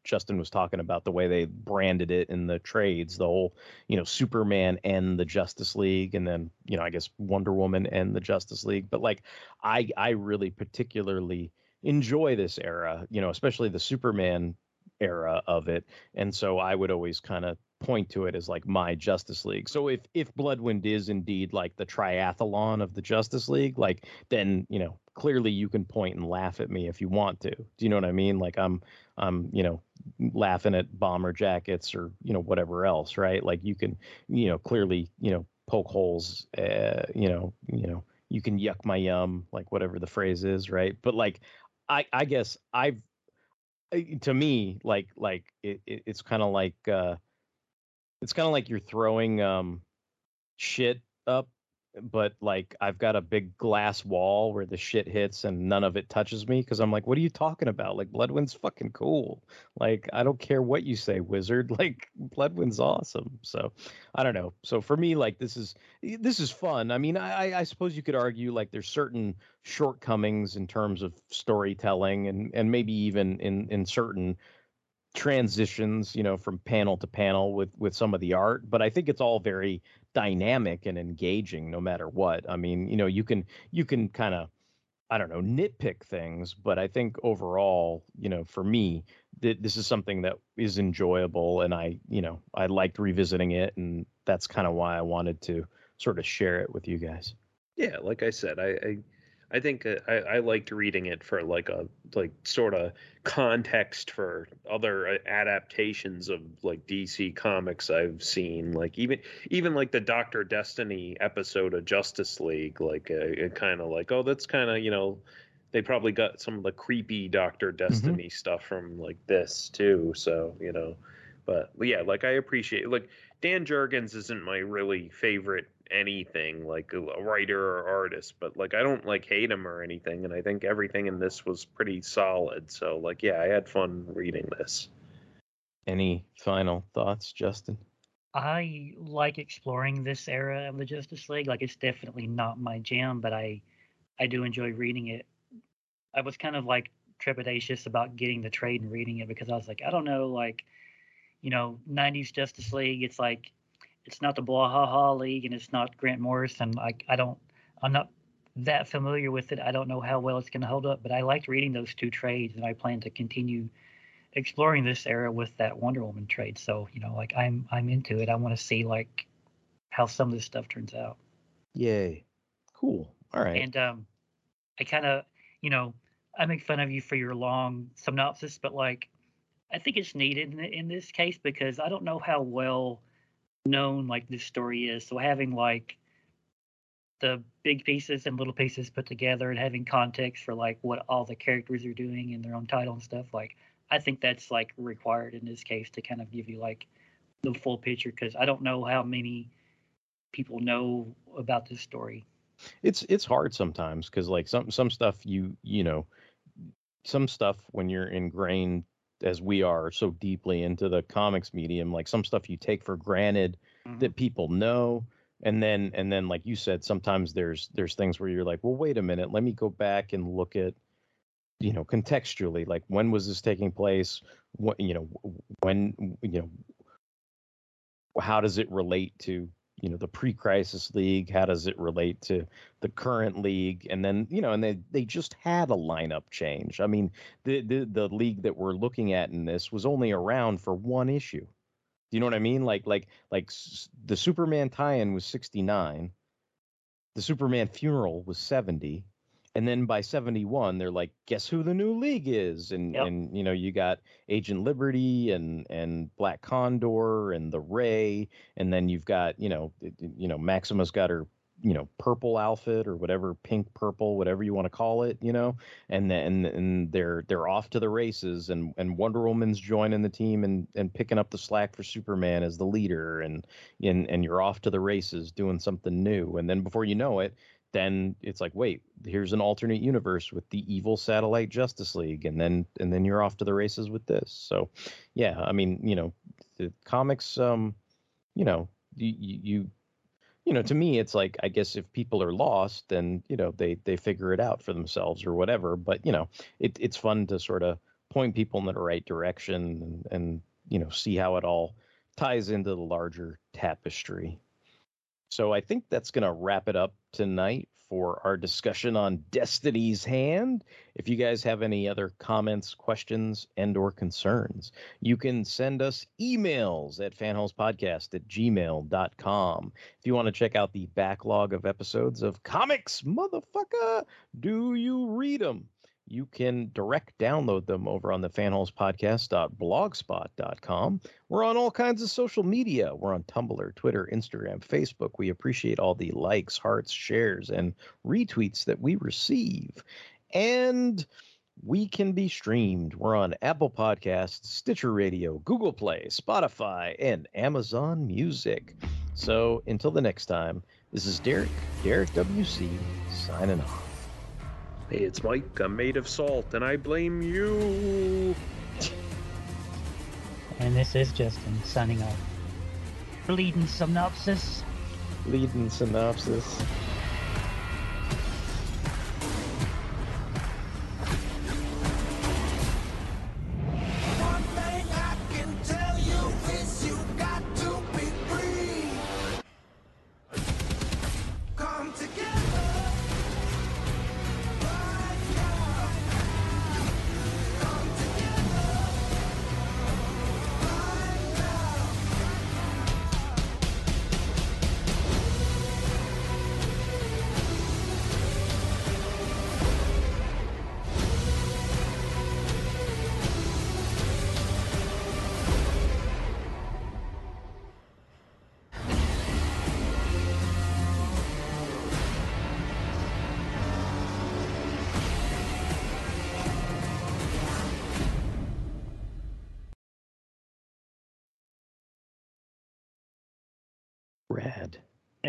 A: Justin was talking about the way they branded it in the trades, the whole, you know, Superman and the Justice League, and then, you know, I guess Wonder Woman and the Justice League. But like, I I really particularly enjoy this era, you know, especially the Superman era of it, and so I would always kind of point to it as like my Justice League. So if if Bloodwynd is indeed like the triathlon of the Justice League, like then you know clearly you can point and laugh at me if you want to. Do you know what I mean? Like I'm I'm you know laughing at bomber jackets or you know whatever else, right? Like you can you know clearly you know poke holes, uh, you know you know you can yuck my yum, like whatever the phrase is, right? But like I I guess I've to me like like it, it it's kind of like uh it's kind of like you're throwing um shit up but like I've got a big glass wall where the shit hits and none of it touches me because I'm like, what are you talking about? Like Bloodwynd's fucking cool. Like I don't care what you say, wizard. <laughs> Like Bloodwynd's awesome. So I don't know. So for me, like this is this is fun. I mean, I I suppose you could argue like there's certain shortcomings in terms of storytelling and and maybe even in in certain transitions you know from panel to panel with with some of the art but i think it's all very dynamic and engaging no matter what. I mean you know you can you can kind of i don't know nitpick things but i think overall you know for me th- this is something that is enjoyable and i you know i liked revisiting it and that's kind of why i wanted to sort of share it with you guys.
C: Yeah, like I said, I I, I think uh, I, I liked reading it for like a like sort of context for other uh, adaptations of like DC comics I've seen. Like even even like the Doctor Destiny episode of Justice League. Like uh, it kind of like oh that's kind of you know they probably got some of the creepy Doctor Destiny stuff from like this too. So you know, but yeah, like I appreciate like Dan Jurgens isn't my really favorite anything like a writer or artist, but like I don't like hate him or anything, and I think everything in this was pretty solid. So like yeah, I had fun reading this.
A: Any final thoughts, Justin?
B: I like exploring this era of the Justice League. Like it's definitely not my jam, but I I do enjoy reading it. I was kind of like trepidatious about getting the trade and reading it because I was like, I don't know, like, you know, 90s Justice League, it's like it's not the blah ha ha league and it's not Grant Morrison. Like I don't I'm not that familiar with it. I don't know how well it's going to hold up, but I liked reading those two trades and I plan to continue exploring this era with that Wonder Woman trade. So, you know, like I'm I'm into it. I want to see like how some of this stuff turns out.
A: Yay. Cool. All right.
B: And um I kind of, you know, I make fun of you for your long synopsis, but like I think it's needed in, in this case because I don't know how well known like this story is. So having like the big pieces and little pieces put together and having context for like what all the characters are doing in their own title and stuff like I think that's like required in this case to kind of give you like the full picture because I don't know how many people know about this story.
A: It's it's hard sometimes because like some some stuff you you know some stuff when you're ingrained as we are so deeply into the comics medium like some stuff you take for granted mm-hmm. that people know and then and then like you said sometimes there's there's things where you're like well wait a minute let me go back and look at you know contextually like when was this taking place? What you know when you know how does it relate to you know the pre-crisis league how does it relate to the current league? And then you know and they they just had a lineup change. I mean the the, the league that we're looking at in this was only around for one issue. Do you know what i mean? Like like like the superman tie-in was 69 the superman funeral was 70 and then by 71 they're like guess who the new league is? And and you know you got agent liberty and and black condor and the ray and then you've got you know it- you know maxima's got her you know purple outfit or whatever pink purple whatever you want to call it you know and then and they're they're off to the races and and wonder woman's joining the team and and picking up the slack for superman as the leader and and and you're off to the races doing something new and then before you know it then it's like wait here's an alternate universe with the evil satellite justice league and then and then you're off to the races with this. So yeah i mean you know the comics um you know you you you know to me it's like i guess if people are lost then you know they they figure it out for themselves or whatever. But you know it, it's fun to sort of point people in the right direction and, and you know see how it all ties into the larger tapestry so I think that's going to wrap it up tonight for our discussion on Destiny's Hand. If you guys have any other comments, questions, and or concerns, you can send us emails at fanholespodcast at gmail.com. If you want to check out the backlog of episodes of Comics, motherfucker, do you read them? You can direct download them over on the fanholespodcast.blogspot.com. We're on all kinds of social media. We're on Tumblr, Twitter, Instagram, Facebook. We appreciate all the likes, hearts, shares, and retweets that we receive. And we can be streamed. We're on Apple Podcasts, Stitcher Radio, Google Play, Spotify, and Amazon Music. So until the next time, this is Derek, Derek WC, signing off.
C: Hey, it's Mike. I'm made of salt, and I blame you.
B: And this is Justin signing off. Bleeding synopsis.
A: Leading synopsis.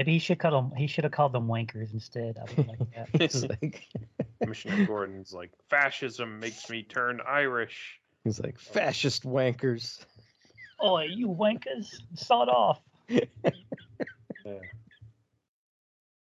B: Maybe he should call them. He should have called them wankers instead. I would like that. <laughs>
A: He's like,
C: Commissioner Gordon's like, fascism makes me turn Irish.
A: he's like fascist wankers.
B: oh, you wankers, sod off.
C: Yeah. <laughs>